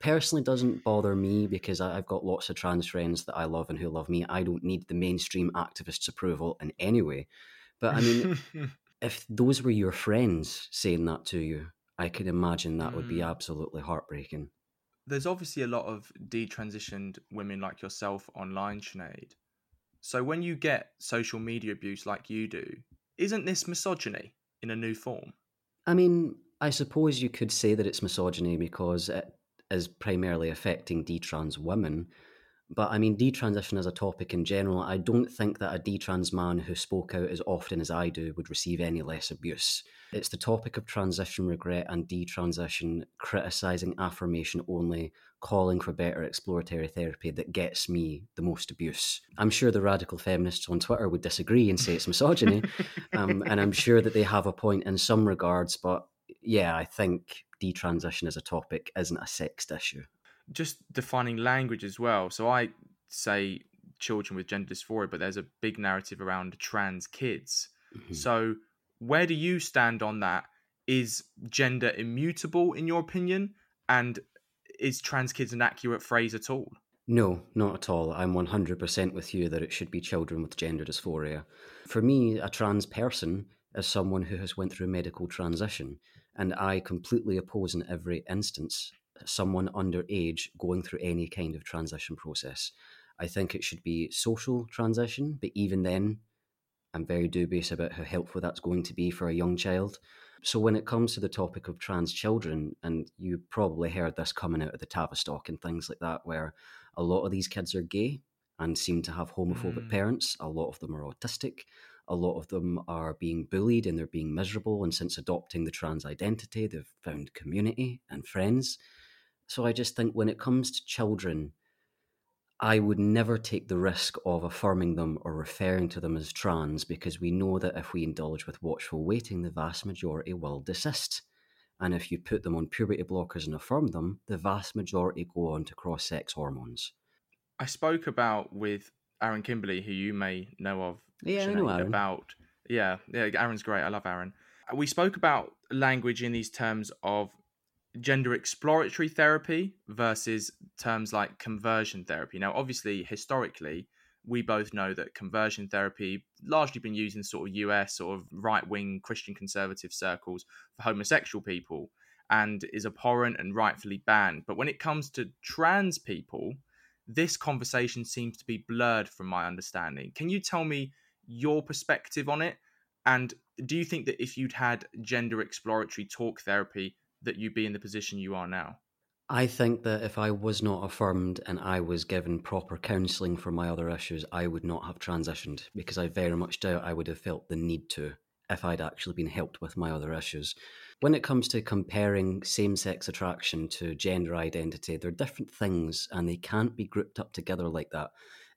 personally doesn't bother me because I've got lots of trans friends that I love and who love me. I don't need the mainstream activists' approval in any way. But I mean, <laughs> if those were your friends saying that to you, I could imagine that mm. would be mm. absolutely heartbreaking. There's obviously a lot of detransitioned women like yourself online, Sinead. So when you get social media abuse like you do, isn't this misogyny in a new form? I mean, I suppose you could say that it's misogyny because it is primarily affecting detrans women. But I mean, detransition as a topic in general, I don't think that a detrans man who spoke out as often as I do would receive any less abuse. It's the topic of transition regret and detransition, criticising affirmation only, calling for better exploratory therapy that gets me the most abuse. I'm sure the radical feminists on Twitter would disagree and say it's misogyny, <laughs> um, and I'm sure that they have a point in some regards, but yeah, I think detransition as a topic isn't a sexed issue. Just defining language as well. So I say children with gender dysphoria, but there's a big narrative around trans kids. Mm-hmm. So where do you stand on that? Is gender immutable in your opinion? And is trans kids an accurate phrase at all? No, not at all. I'm 100% with you that it should be children with gender dysphoria. For me, a trans person is someone who has went through medical transition, and I completely oppose in every instance someone underage going through any kind of transition process. I think it should be social transition, but even then, I'm very dubious about how helpful that's going to be for a young child. So, when it comes to the topic of trans children, and you probably heard this coming out of the Tavistock and things like that, where a lot of these kids are gay and seem to have homophobic mm. parents, a lot of them are autistic, a lot of them are being bullied and they're being miserable. And since adopting the trans identity, they've found community and friends. So, I just think when it comes to children, I would never take the risk of affirming them or referring to them as trans because we know that if we indulge with watchful waiting, the vast majority will desist. And if you put them on puberty blockers and affirm them, the vast majority go on to cross sex hormones. I spoke about with Aaron Kimberly, who you may know of. Yeah, Sinead, I know Aaron. About yeah, yeah, Aaron's great. I love Aaron. Uh, we spoke about language in these terms of gender exploratory therapy versus terms like conversion therapy. Now, obviously, historically, we both know that conversion therapy largely been used in sort of US sort of right wing Christian conservative circles for homosexual people and is abhorrent and rightfully banned. But when it comes to trans people, this conversation seems to be blurred from my understanding. Can you tell me your perspective on it? And do you think that if you'd had gender exploratory talk therapy, that you'd be in the position you are now? I think that if I was not affirmed and I was given proper counselling for my other issues, I would not have transitioned because I very much doubt I would have felt the need to if I'd actually been helped with my other issues. When it comes to comparing same sex attraction to gender identity, they're different things and they can't be grouped up together like that.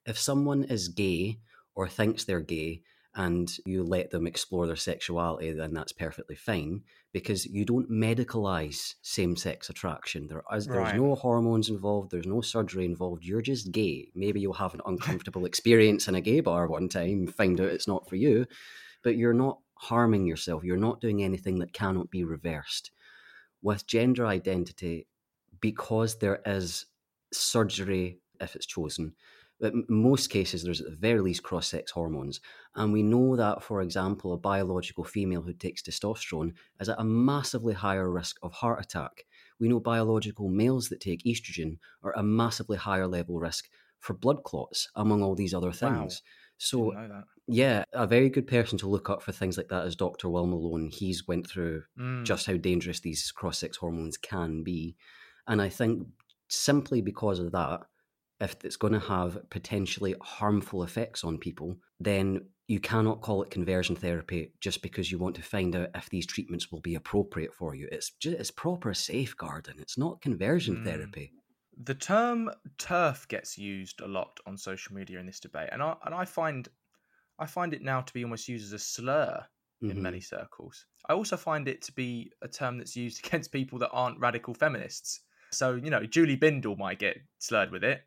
If someone is gay or thinks they're gay, and you let them explore their sexuality, then that's perfectly fine because you don't medicalize same sex attraction. There is, right. There's no hormones involved, there's no surgery involved. You're just gay. Maybe you'll have an uncomfortable <laughs> experience in a gay bar one time, find out it's not for you, but you're not harming yourself. You're not doing anything that cannot be reversed. With gender identity, because there is surgery, if it's chosen, in most cases, there's at the very least cross sex hormones. And we know that, for example, a biological female who takes testosterone is at a massively higher risk of heart attack. We know biological males that take estrogen are a massively higher level risk for blood clots, among all these other things. Wow. So, yeah, a very good person to look up for things like that is Dr. Will Malone. He's went through mm. just how dangerous these cross sex hormones can be. And I think simply because of that, if it's going to have potentially harmful effects on people, then you cannot call it conversion therapy just because you want to find out if these treatments will be appropriate for you. It's just it's proper safeguarding. It's not conversion mm. therapy. The term TERF gets used a lot on social media in this debate, and I and I find I find it now to be almost used as a slur in mm-hmm. many circles. I also find it to be a term that's used <laughs> against people that aren't radical feminists. So, you know, Julie Bindel might get slurred with it,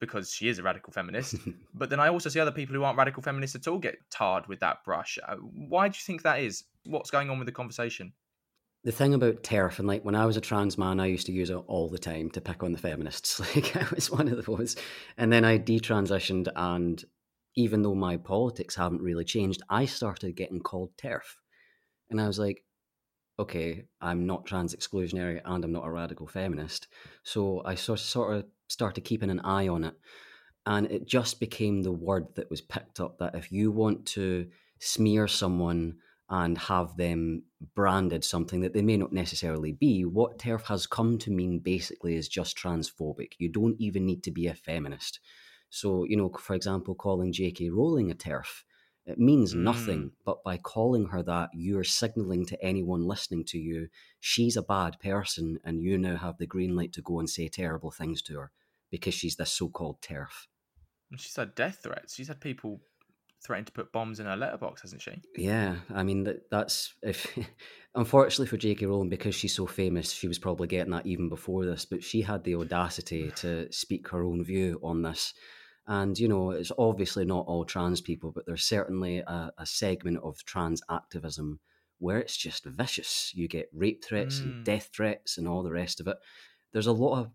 because she is a radical feminist. <laughs> but then I also see other people who aren't radical feminists at all get tarred with that brush. Uh, why do you think that is? What's going on with the conversation? the thing about TERF, and like when I was a trans man, I used to use it all the time to pick on the feminists. <laughs> Like I was one of those. And then I detransitioned, and even though my politics haven't really changed, I started getting called TERF. And I was like, okay, I'm not trans exclusionary and I'm not a radical feminist. So I sort sort of started keeping an eye on it. And it just became the word that was picked up that if you want to smear someone and have them branded something that they may not necessarily be, what TERF has come to mean basically is just transphobic. You don't even need to be a feminist. So, you know, for example, calling J.K. Rowling a TERF, it means mm. nothing. But by calling her that, you're signaling to anyone listening to you, she's a bad person, and you now have the green light to go and say terrible things to her because she's this so called TERF. She's had death threats. She's had people threatened to put bombs in her letterbox, hasn't she? Yeah, I mean that, that's if <laughs> unfortunately for J.K. Rowling because she's so famous, she was probably getting that even before this. But she had the audacity <sighs> to speak her own view on this, and you know it's obviously not all trans people, but there's certainly a, a segment of trans activism where it's just vicious. You get rape threats mm. and death threats and all the rest of it. There's a lot of,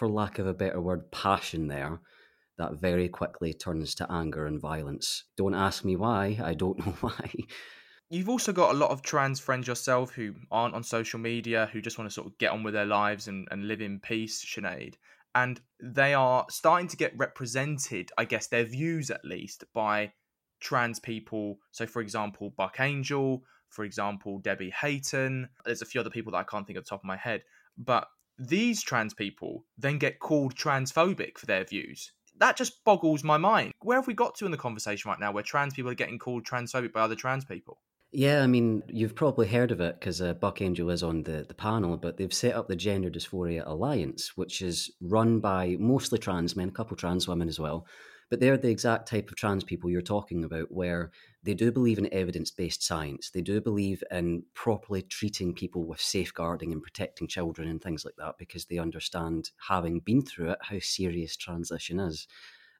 for lack of a better word, passion there that very quickly turns to anger and violence. Don't ask me why, I don't <laughs> know why. You've also got a lot of trans friends yourself who aren't on social media, who just want to sort of get on with their lives and, and live in peace, Sinead. And they are starting to get represented, I guess, their views at least, by trans people. So, for example, Buck Angel, for example, Debbie Hayton. There's a few other people that I can't think of the top of my head. But these trans people then get called transphobic for their views that just boggles my mind. Where have we got to in the conversation right now where trans people are getting called transphobic by other trans people? Yeah, I mean, you've probably heard of it because uh, Buck Angel is on the, the panel, but they've set up the Gender Dysphoria Alliance, which is run by mostly trans men, a couple trans women as well, but they're the exact type of trans people you're talking about, where they do believe in evidence based science. They do believe in properly treating people with safeguarding and protecting children and things like that because they understand, having been through it, how serious transition is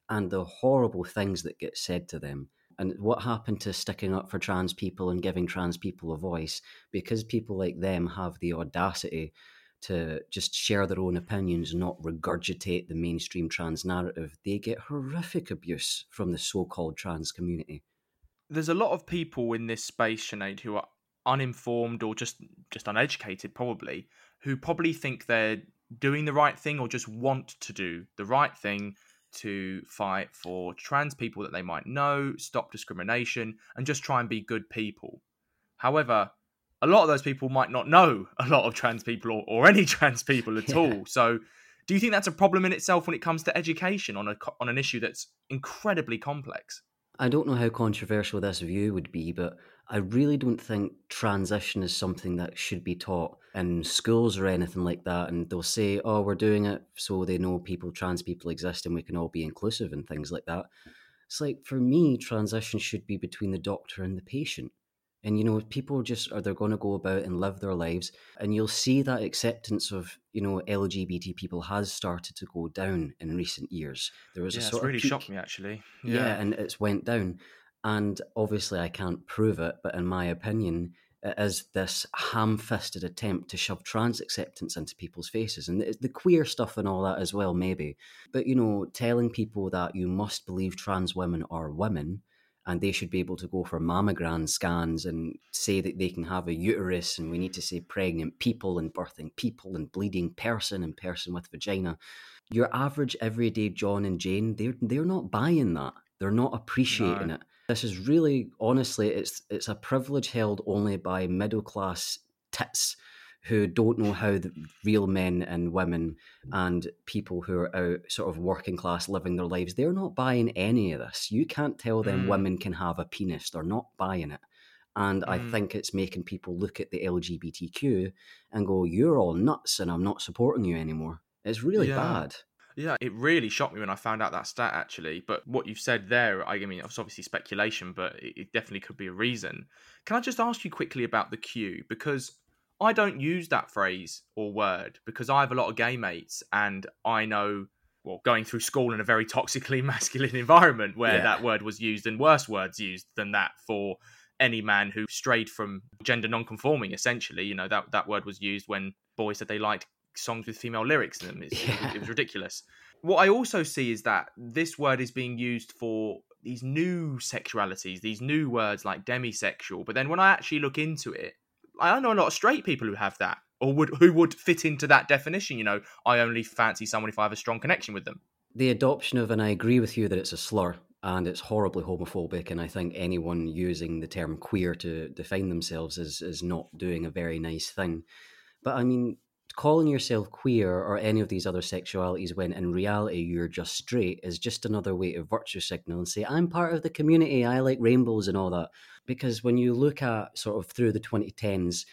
and the horrible things that get said to them. And what happened to sticking up for trans people and giving trans people a voice? Because people like them have the audacity to just share their own opinions not regurgitate the mainstream trans narrative, they get horrific abuse from the so called trans community. There's a lot of people in this space, Sinead, who are uninformed or just just uneducated probably, who probably think they're doing the right thing or just want to do the right thing to fight for trans people that they might know, stop discrimination, and just try and be good people. However, a lot of those people might not know a lot of trans people or, or any <laughs> trans people at yeah. all. So, do you think that's a problem in itself when it comes to education on a on an issue that's incredibly complex? I don't know how controversial this view would be, but I really don't think transition is something that should be taught in schools or anything like that. And they'll say, "Oh, we're doing it so they know people, trans people exist, and we can all be inclusive and things like that." It's like for me, transition should be between the doctor and the patient and you know people just are they're going to go about and live their lives and you'll see that acceptance of you know lgbt people has started to go down in recent years. There was yeah, a sort of it's really of shocked me actually. Yeah. yeah. and it's went down. And obviously i can't prove it but in my opinion it is this ham-fisted attempt to shove trans acceptance into people's faces. And the, the queer stuff and all that as well maybe. But you know telling people that you must believe trans women are women and they should be able to go for mammogram scans and say that they can have a uterus and we need to say pregnant people and birthing people and bleeding person and person with vagina. Your average everyday john and jane they're they're not buying that. They're not appreciating no. it. This is really honestly it's it's a privilege held only by middle class tits who don't know how the real men and women and people who are out sort of working class living their lives they're not buying any of this you can't tell them mm. women can have a penis they're not buying it and mm. i think it's making people look at the lgbtq and go you're all nuts and i'm not supporting you anymore it's really yeah. bad yeah, it really shocked me when I found out that stat actually. But what you've said there, I mean, it's obviously speculation, but it definitely could be a reason. Can I just ask you quickly about the Q? Because I don't use that phrase or word because I have a lot of gay mates and I know well, going through school in a very toxically <laughs> masculine environment where Yeah. that word was used and worse words used than that for any man who strayed from gender non-conforming. Essentially, you know that that word was used when boys said they liked songs with female lyrics in them. It, it was ridiculous. What I also see is that this word is being used for these new sexualities, these new words like demisexual. But then when I actually look into it, I know a lot of straight people who have that or would who would fit into that definition. You know, I only fancy someone if I have a strong connection with them. the adoption of, and I agree with you that it's a slur and it's horribly homophobic. And I think anyone using the term queer to define themselves is, is not doing a very nice thing. But I mean, calling yourself queer or any of these other sexualities when in reality you're just straight is just another way to virtue signal and say, I'm part of the community, I like rainbows and all that. Because when you look at sort of through the 2010s,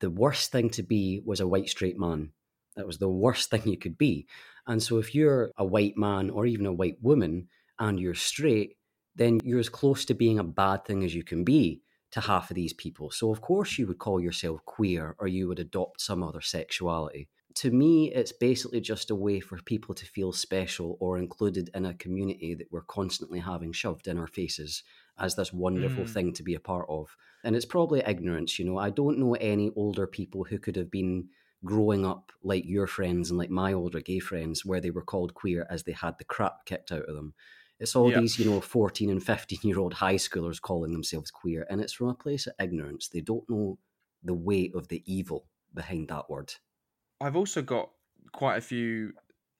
the worst thing to be was a white straight man. That was the worst thing you could be. And so if you're a white man or even a white woman and you're straight, then you're as close to being a bad thing as you can be to half of these people. So of course you would call yourself queer or you would adopt some other sexuality. To me, it's basically just a way for people to feel special or included in a community that we're constantly having shoved in our faces as this wonderful Mm. thing to be a part of. And it's probably ignorance, you know. I don't know any older people who could have been growing up like your friends and like my older gay friends where they were called queer as they had the crap kicked out of them. It's all Yeah. these, you know, 14 and 15 year old high schoolers calling themselves queer. And it's from a place of ignorance. They don't know the weight of the evil behind that word. I've also got quite a few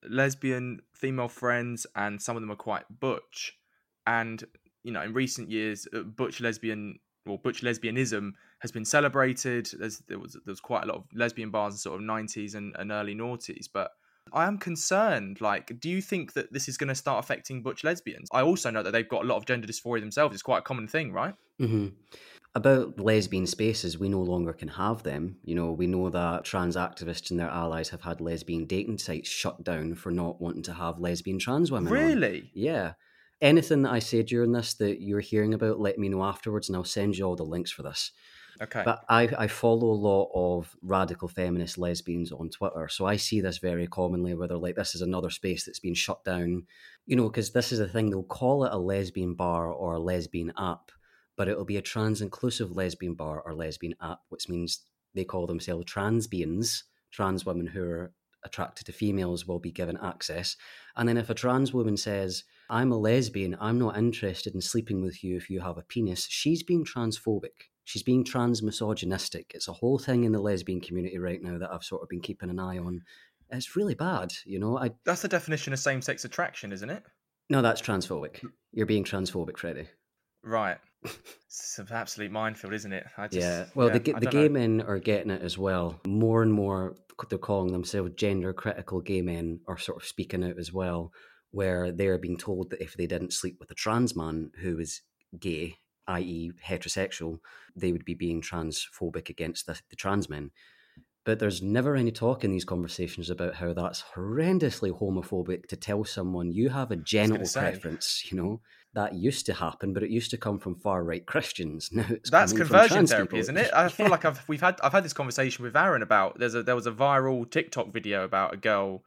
lesbian female friends, and some of them are quite butch. And you know, in recent years, uh, butch lesbian or butch lesbianism has been celebrated. There's there was there was quite a lot of lesbian bars in sort of nineties and, and early noughties, but. I am concerned. Like, do you think that this is going to start affecting butch lesbians? I also know that they've got a lot of gender dysphoria themselves. It's quite a common thing, right? hmm About lesbian spaces, we no longer can have them. You know, we know that trans activists and their allies have had lesbian dating sites shut down for not wanting to have lesbian trans women. on. Really? Yeah. Anything that I say during this that you're hearing about, let me know afterwards, and I'll send you all the links for this. Okay. But I, I follow a lot of radical feminist lesbians on Twitter. So I see this very commonly where they're like, this is another space that's been shut down. You know, because this is the thing, they'll call it a lesbian bar or a lesbian app, but it'll be a trans inclusive lesbian bar or lesbian app, which means they call themselves transbians, trans women who are attracted to females will be given access. And then if a trans woman says, I'm a lesbian, I'm not interested in sleeping with you if you have a penis, she's being transphobic. She's being trans misogynistic. It's a whole thing in the lesbian community right now that I've sort of been keeping an eye on. It's really bad, you know. I That's the definition of same sex attraction, isn't it? no, that's transphobic. You're being transphobic, Freddie. Right. <laughs> It's an absolute minefield, isn't it? I just, yeah. Well, the, the gay know. men are getting it as well. More and more, they're calling themselves gender critical gay men are sort of speaking out as well, where they're being told that if they didn't sleep with a trans man who was gay, i.e., heterosexual, they would be being transphobic against the, the trans men. But there's never any talk in these conversations about how that's horrendously homophobic to tell someone you have a genital preference, you know? That used to happen, but it used to come from far right Christians. <laughs> Now it's That's conversion therapy, people. isn't it? I <laughs> feel Yeah. like I've we've had I've had this conversation with Aaron about there's a there was a viral TikTok video about a girl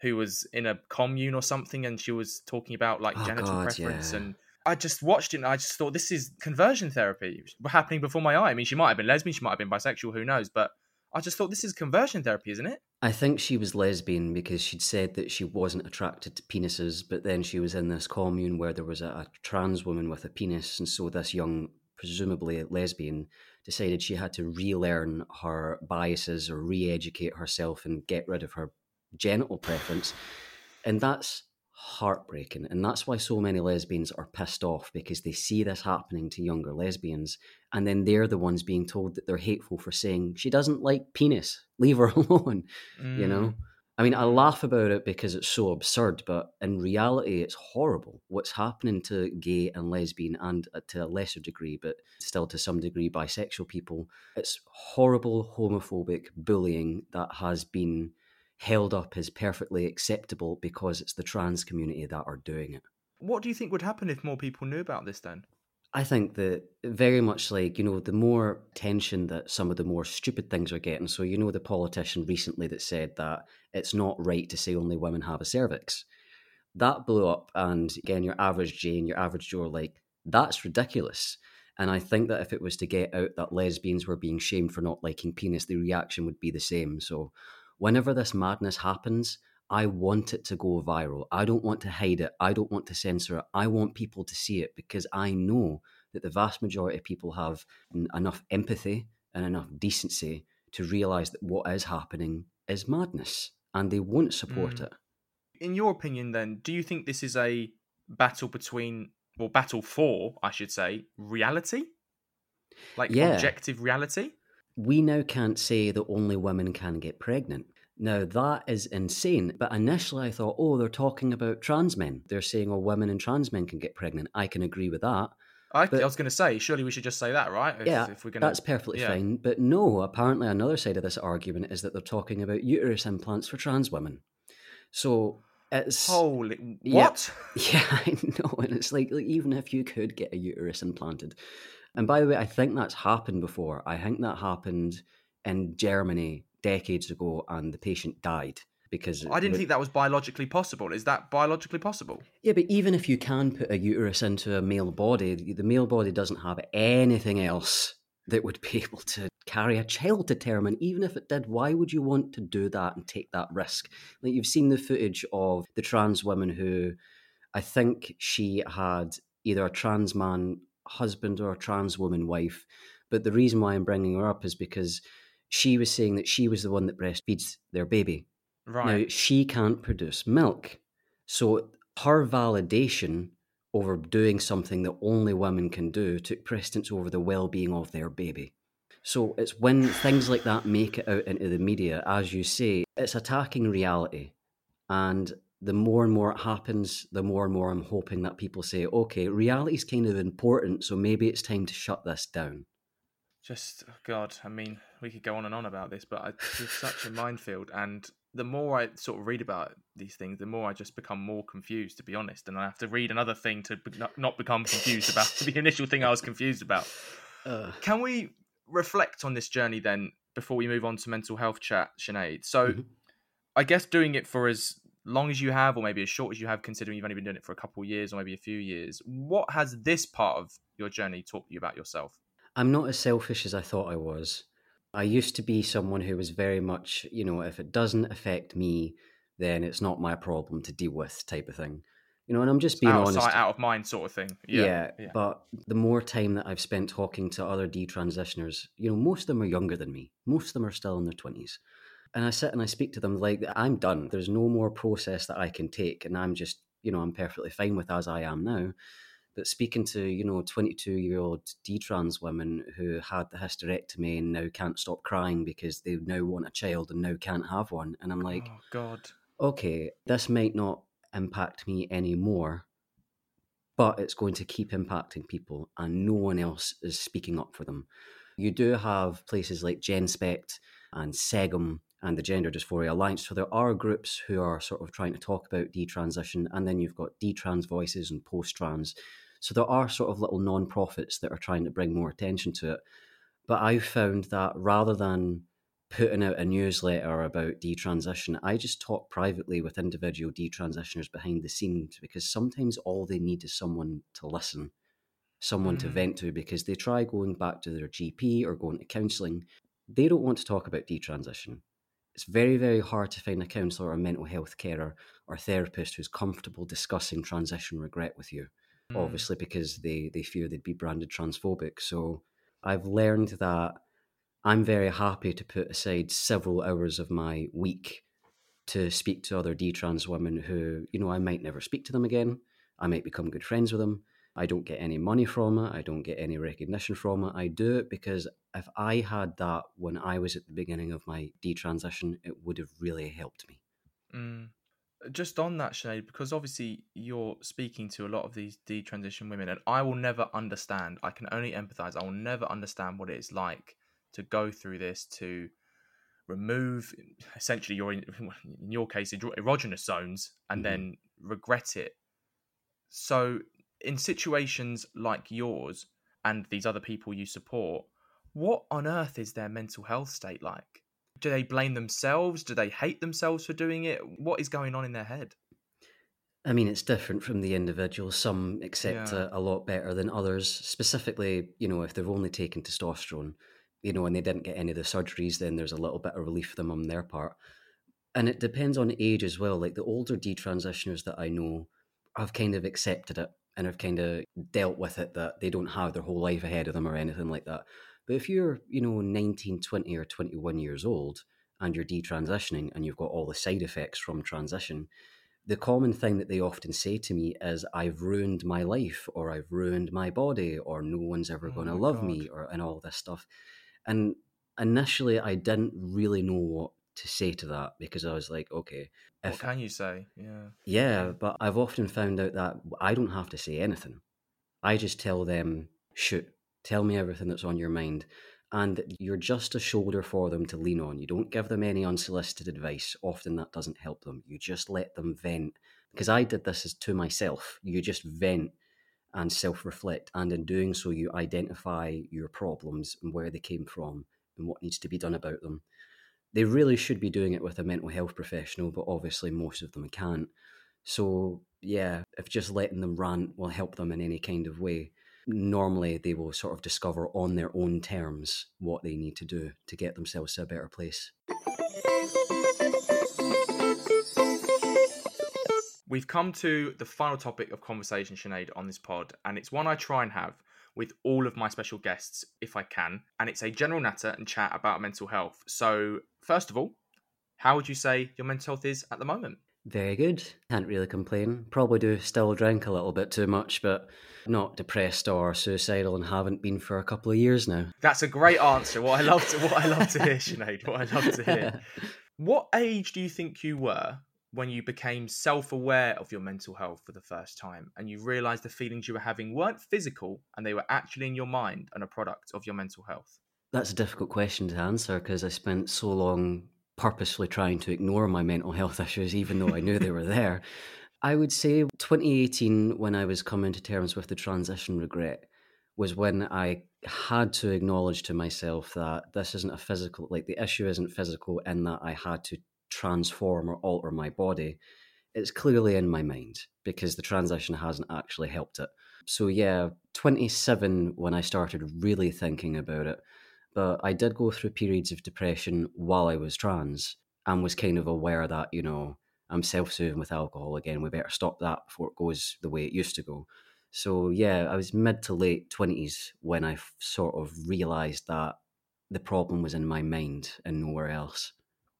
who was in a commune or something and she was talking about like Oh, genital God, preference yeah. and I just watched it and I just thought this is conversion therapy happening before my eye. I mean, she might have been lesbian, she might have been bisexual, who knows? But I just thought this is conversion therapy, isn't it? I think she was lesbian because she'd said that she wasn't attracted to penises, but then she was in this commune where there was a, a trans woman with a penis, and so this young, presumably lesbian, decided she had to relearn her biases or re-educate herself and get rid of her genital preference, and that's heartbreaking. And that's why so many lesbians are pissed off because they see this happening to younger lesbians, and then they're the ones being told that they're hateful for saying she doesn't like penis, leave her <laughs> alone. You know? Mm. i mean i laugh about it because it's so absurd but in reality it's horrible what's happening to gay and lesbian and uh, to a lesser degree but still to some degree bisexual people. It's horrible homophobic bullying that has been held up as perfectly acceptable because it's the trans community that are doing it What do you think would happen if more people knew about this then? I think that very much like, you know, the more tension that some of the more stupid things are getting. So, you know, the politician recently that said that it's not right to say only women have a cervix. Well, that's conversion therapy, isn't it? that blew up. And again, your average Jane, your average Joe, are like, that's ridiculous. And I think that if it was to get out that lesbians were being shamed for not liking penis, the reaction would be the same. So, whenever this madness happens, I want it to go viral. I don't want to hide it. I don't want to censor it. I want people to see it because I know that the vast majority of people have enough empathy and enough decency to realize that what is happening is madness and they won't support mm. it. In your opinion, then, do you think this is a battle between, or battle for, I should say, reality? Like yeah. objective reality? We now can't say that only women can get pregnant. Now, that is insane. But initially, I thought, oh, they're talking about trans men. They're saying, oh, women and trans men can get pregnant. I can agree with that. I, but, I was going to say, surely we should just say that, right? If, yeah, if we're gonna, that's perfectly yeah. fine. But no, apparently, another side of this argument is that they're talking about uterus implants for trans women. So it's holy what? Yeah, <laughs> yeah, I know, and it's like, like even if you could get a uterus implanted, and by the way, I think that's happened before. I think that happened in Germany decades ago, and the patient died because I didn't think that was biologically possible. Is that biologically possible? Yeah, but even if you can put a uterus into a male body, the male body doesn't have anything else that would be <laughs> able to carry a child to term. And even if it did, why would you want to do that and take that risk? Like you've seen the footage of the trans woman who I think she had either a trans man husband or a trans woman wife. But the reason why I'm bringing her up is because she was saying that she was the one that breastfeeds their baby Right. Now, she can't produce milk. So her validation over doing something that only women can do took precedence over the well being of their baby. So it's when things like that make it out into the media, as you say, it's attacking reality. And the more and more it happens, the more and more I'm hoping that people say, okay, reality is kind of important, so maybe it's time to shut this down. Just, oh God, I mean, we could go on and on about this, but it's such a minefield. And the more I sort of read about these things, the more I just become more confused, to be honest. And I have to read another thing to not become confused about the initial thing I was confused about. Uh. Can we reflect on this journey then before we move on to mental health chat, Sinead? So, mm-hmm. I guess doing it for as long as you have, or maybe as short as you have, considering you've only been doing it for a couple of years or maybe a few years, what has this part of your journey taught you about yourself? I'm not as selfish as I thought I was. I used to be someone who was very much, you know, if it doesn't affect me, then it's not my problem to deal with, type of thing. You know, and I'm just being out honest. Sight, out of mind, sort of thing. Yeah, yeah, yeah. But the more time that I've spent talking to other detransitioners, you know, most of them are younger than me. Most of them are still in their twenties, and I sit and I speak to them like I'm done. There's no more process that I can take, and I'm just, you know, I'm perfectly fine with as I am now. But speaking to, you know, 22 year old detrans women who had the hysterectomy and now can't stop crying because they now want a child and now can't have one. And I'm like, oh, God. Okay, this might not impact me anymore, but it's going to keep impacting people and no one else is speaking up for them. You do have places like GenSpect and SEGM and the Gender Dysphoria Alliance. So there are groups who are sort of trying to talk about detransition, and then you've got detrans voices and post trans so there are sort of little non-profits that are trying to bring more attention to it. But I've found that rather than putting out a newsletter about detransition, I just talk privately with individual detransitioners behind the scenes because sometimes all they need is someone to listen, someone mm. to vent to because they try going back to their GP or going to counselling. They don't want to talk about detransition. It's very, very hard to find a counsellor or mental health carer or therapist who's comfortable discussing transition regret with you mm. obviously because they they fear they'd be branded transphobic. So I've learned that I'm very happy to put aside several hours of my week to speak to other D trans women who, you know, I might never speak to them again. I might become good friends with them. I don't get any money from it. I don't get any recognition from it. I do it because if I had that when I was at the beginning of my detransition, it would have really helped me. Mm just on that, Sinead, because obviously you're speaking to a lot of these detransition women, and I will never understand. I can only empathize. I will never understand what it's like to go through this to remove essentially your in, your case erogenous zones and mm-hmm. then regret it. So in situations like yours and these other people you support, what on earth is their mental health state like? Do they blame themselves? Do they hate themselves for doing it? What is going on in their head? I mean, it's different from the individual. Some accept Yeah. it a lot better than others. Specifically, you know, if they've only taken testosterone, you know, and they didn't get any of the surgeries, then there's a little bit of relief for them on their part. And it depends on age as well. Like the older detransitioners that I know have kind of accepted it and have kind of dealt with it that they don't have their whole life ahead of them or anything like that. But if you're, you know, 19, 20, or 21 years old and you're detransitioning and you've got all the side effects from transition, the common thing that they often say to me is I've ruined my life or I've ruined my body or no one's ever Oh going to love God. me or and all this stuff. And initially I didn't really know what to say to that because I was like, okay, What can you say? Yeah. yeah, but I've often found out that I don't have to say anything. I just tell them, shoot, tell me everything that's on your mind. And you're just a shoulder for them to lean on. You don't give them any unsolicited advice. Often that doesn't help them. You just let them vent. Because I did this as to myself. You just vent and self reflect. And in doing so, you identify your problems and where they came from and what needs to be done about them. They really should be doing it with a mental health professional, but obviously most of them can't. So, yeah, if just letting them rant will help them in any kind of way, normally they will sort of discover on their own terms what they need to do to get themselves to a better place. We've come to the final topic of conversation, Sinead, on this pod, and it's one I try and have with all of my special guests if I can. And it's a general natter and chat about mental health. So, first of all, how would you say your mental health is at the moment? Very good. Can't really complain. Probably do still drink a little bit too much, but not depressed or suicidal and haven't been for a couple of years now. That's a great answer. What I love to what I love to hear, Sinead. What I love to hear. <laughs> What age do you think you were when you became self-aware of your mental health for the first time and you realized the feelings you were having weren't physical and they were actually in your mind and a product of your mental health? That's a difficult question to answer because I spent so long purposefully trying to ignore my mental health <laughs> issues, even though I knew they were there. I would say 2018, when I was coming to terms with the transition regret, was when I had to acknowledge to myself that this isn't a physical, like the issue isn't physical in that I had to transform or alter my body. It's clearly in my mind because the transition hasn't actually helped it. So, yeah, 27 when I started really thinking about it but I did go through periods of depression while I was trans and was kind of aware that, you know, I'm self soothing with alcohol again. We better stop that before it goes the way it used to go. So, yeah, I was mid to late 20s when I sort of realized that the problem was in my mind and nowhere else.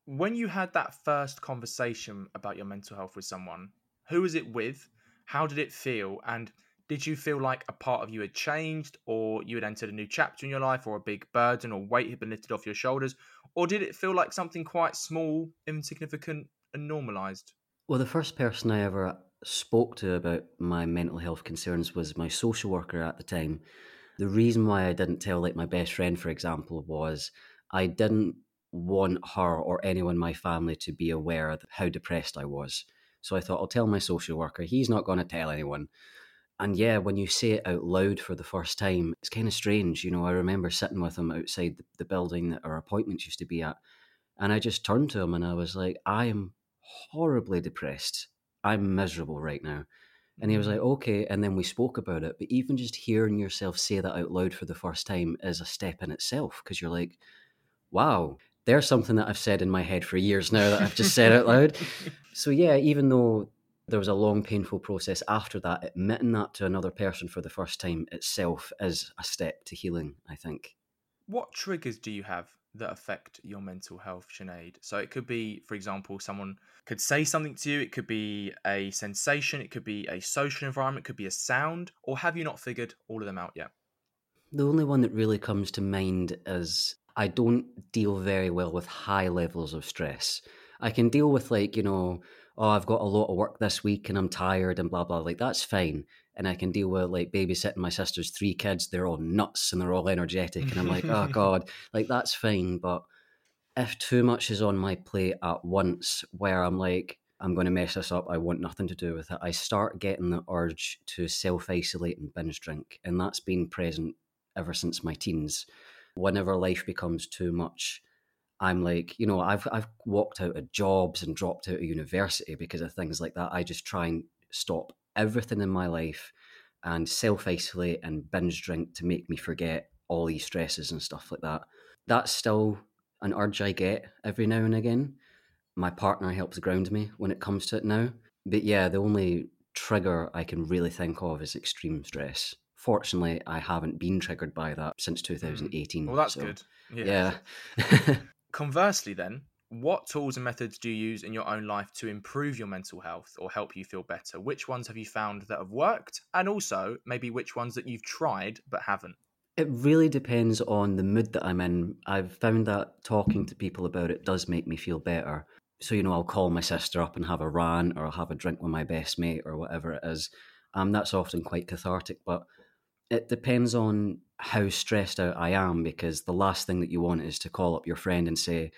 When you had that first conversation about your mental health with someone, who was it with? How did it feel? And did you feel like a part of you had changed or you had entered a new chapter in your life or a big burden or weight had been lifted off your shoulders? Or did it feel like something quite small, insignificant, and normalized? Well, the first person I ever spoke to about my mental health concerns was my social worker at the time. The reason why I didn't tell, like, my best friend, for example, was I didn't want her or anyone in my family to be aware of how depressed I was. So I thought, I'll tell my social worker. He's not going to tell anyone. And yeah, when you say it out loud for the first time, it's kind of strange. You know, I remember sitting with him outside the, the building that our appointments used to be at. And I just turned to him and I was like, I am horribly depressed. I'm miserable right now. And he was mm. like, okay. And then we spoke about it. But even just hearing yourself say that out loud for the first time is a step in itself because you're like, wow, there's something that I've said in my head for years now that I've just said out loud. <laughs> So, yeah, even though there was a long, painful process after that, admitting that to another person for the first time itself is a step to healing, I think. What triggers do you have that affect your mental health, Sinead? So it could be, for example, someone could say something to you, it could be a sensation, it could be a social environment, it could be a sound, or have you not figured all of them out yet? The only one that really comes to mind is I don't deal very well with high levels of stress. I can deal with, like, you know, oh, I've got a lot of work this week and I'm tired and blah, blah. Like, that's fine. And I can deal with, like, babysitting my sister's three kids. They're all nuts and they're all energetic. And I'm like, oh, <laughs> God, like, that's fine. But if too much is on my plate at once, where I'm like, I'm going to mess this up, I want nothing to do with it, I start getting the urge to self isolate and binge drink. And that's been present ever since my teens. Whenever life becomes too much, I'm like, you know, I've I've walked out of jobs and dropped out of university because of things like that. I just try and stop everything in my life and self isolate and binge drink to make me forget all these stresses and stuff like that. That's still an urge I get every now and again. My partner helps ground me when it comes to it now. But yeah, the only trigger I can really think of is extreme stress. Fortunately, I haven't been triggered by that since 2018. Well, that's so, good. Yeah. <laughs> <laughs> Conversely, then, what tools and methods do you use in your own life to improve your mental health or help you feel better? Which ones have you found that have worked? And also, maybe which ones that you've tried but haven't? It really depends on the mood that I'm in. I've found that talking to people about it does make me feel better. So, you know, I'll call my sister up and have a rant or I'll have a drink with my best mate or whatever it is. Um, that's often quite cathartic, but it depends on how stressed out I am because the last thing that you want is to call up your friend and say,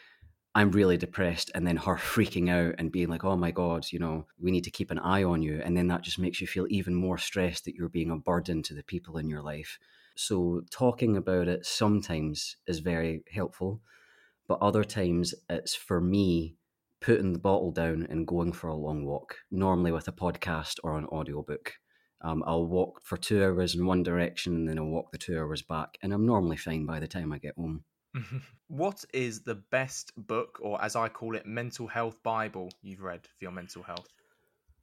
I'm really depressed, and then her freaking out and being like, oh my God, you know, we need to keep an eye on you. And then that just makes you feel even more stressed that you're being a burden to the people in your life. So, talking about it sometimes is very helpful, but other times it's for me putting the bottle down and going for a long walk, normally with a podcast or an audiobook. Um, I'll walk for two hours in one direction and then I'll walk the two hours back, and I'm normally fine by the time I get home. <laughs> what is the best book, or as I call it, mental health Bible you've read for your mental health?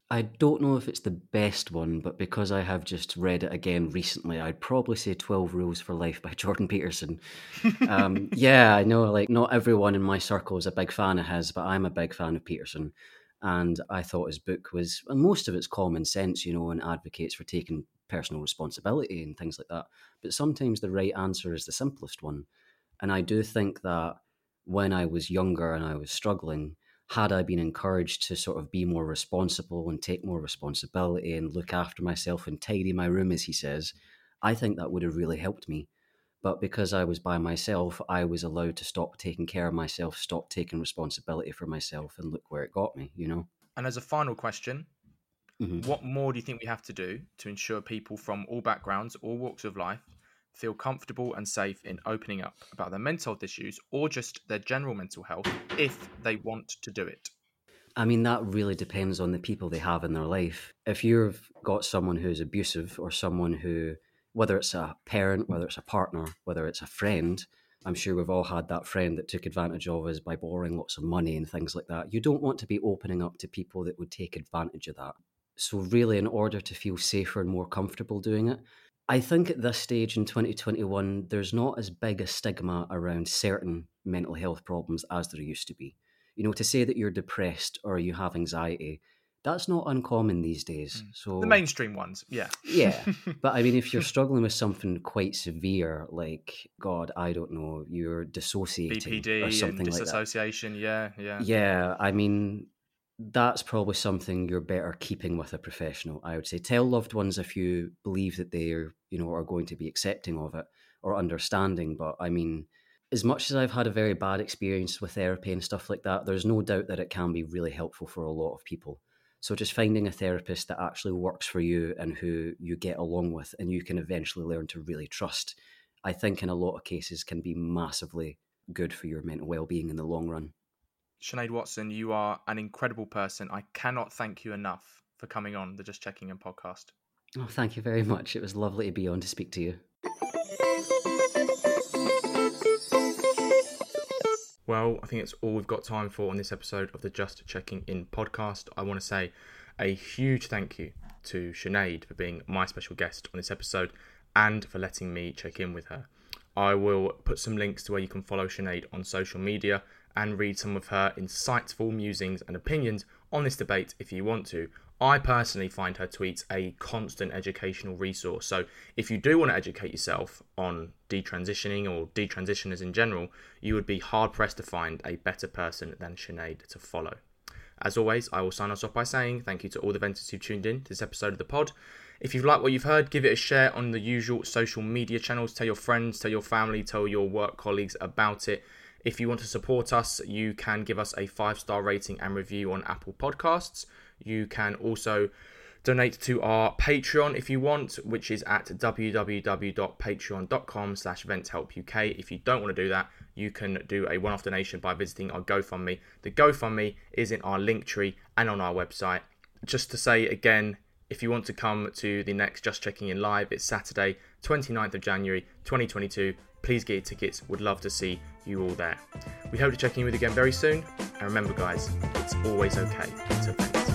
I don't know if it's the best one, but because I have just read it again recently, I'd probably say 12 Rules for Life by <laughs> Jordan Peterson. um, <laughs> yeah, I know, like, not everyone in my circle is a big fan of his, but I'm a big fan of Peterson. And I thought his book was, and most of it's common sense, you know, and advocates for taking personal responsibility and things like that. But sometimes the right answer is the simplest one. And I do think that when I was younger and I was struggling, had I been encouraged to sort of be more responsible and take more responsibility and look after myself and tidy my room, as he says, I think that would have really helped me. But because I was by myself, I was allowed to stop taking care of myself, stop taking responsibility for myself, and look where it got me, you know? And as a final question, mm-hmm. what more do you think we have to do to ensure people from all backgrounds, all walks of life, feel comfortable and safe in opening up about their mental health issues or just their general mental health if they want to do it? I mean, that really depends on the people they have in their life. If you've got someone who's abusive or someone who, whether it's a parent, mm-hmm. whether it's a partner, whether it's a friend, I'm sure we've all had that friend that took advantage of us by borrowing lots of money and things like that. You don't want to be opening up to people that would take advantage of that. So, really, in order to feel safer and more comfortable doing it, I think at this stage in 2021, there's not as big a stigma around certain mental health problems as there used to be. You know, to say that you're depressed or you have anxiety, that's not uncommon these days. Mm. So the mainstream ones, yeah, yeah. <laughs> But I mean, if you're struggling with something quite severe, like God, I don't know, you're dissociating BPD or something disassociation, like that. yeah, yeah, yeah. I mean, that's probably something you're better keeping with a professional. I would say tell loved ones if you believe that they are, you know, are going to be accepting of it or understanding. But I mean, as much as I've had a very bad experience with therapy and stuff like that, there's no doubt that it can be really helpful for a lot of people. So just finding a therapist that actually works for you and who you get along with and you can eventually learn to really trust, I think in a lot of cases can be massively good for your mental well-being in the long run. Sinead Watson, you are an incredible person. I cannot thank you enough for coming on the Just Checking In podcast. Oh, thank you very much. It was lovely to be on to speak to you. Well, I think it's all we've got time for on this episode of the Just Checking In podcast. I want to say a huge thank you to Sinead for being my special guest on this episode and for letting me check in with her. I will put some links to where you can follow Sinead on social media and read some of her insightful musings and opinions on this debate if you want to. I personally find her tweets a constant educational resource. So if you do want to educate yourself on detransitioning or detransitioners in general, you would be hard pressed to find a better person than Sinead to follow. As always, I will sign us off by saying thank you to all the venters who tuned in to this episode of the pod. If you've liked what you've heard, give it a share on the usual social media channels. Tell your friends, tell your family, tell your work colleagues about it. If you want to support us, you can give us a five star rating and review on Apple Podcasts. You can also donate to our Patreon if you want, which is at www.patreon.com slash venthelpuk. If you don't want to do that, you can do a one-off donation by visiting our GoFundMe. The GoFundMe is in our link tree and on our website. Just to say again, If you want to come to the next Just Checking In Live, it's Saturday, 29th of January 2022. Please get your tickets. Would love to see you all there. We hope to check in with you again very soon. And remember, guys, it's always okay to vent.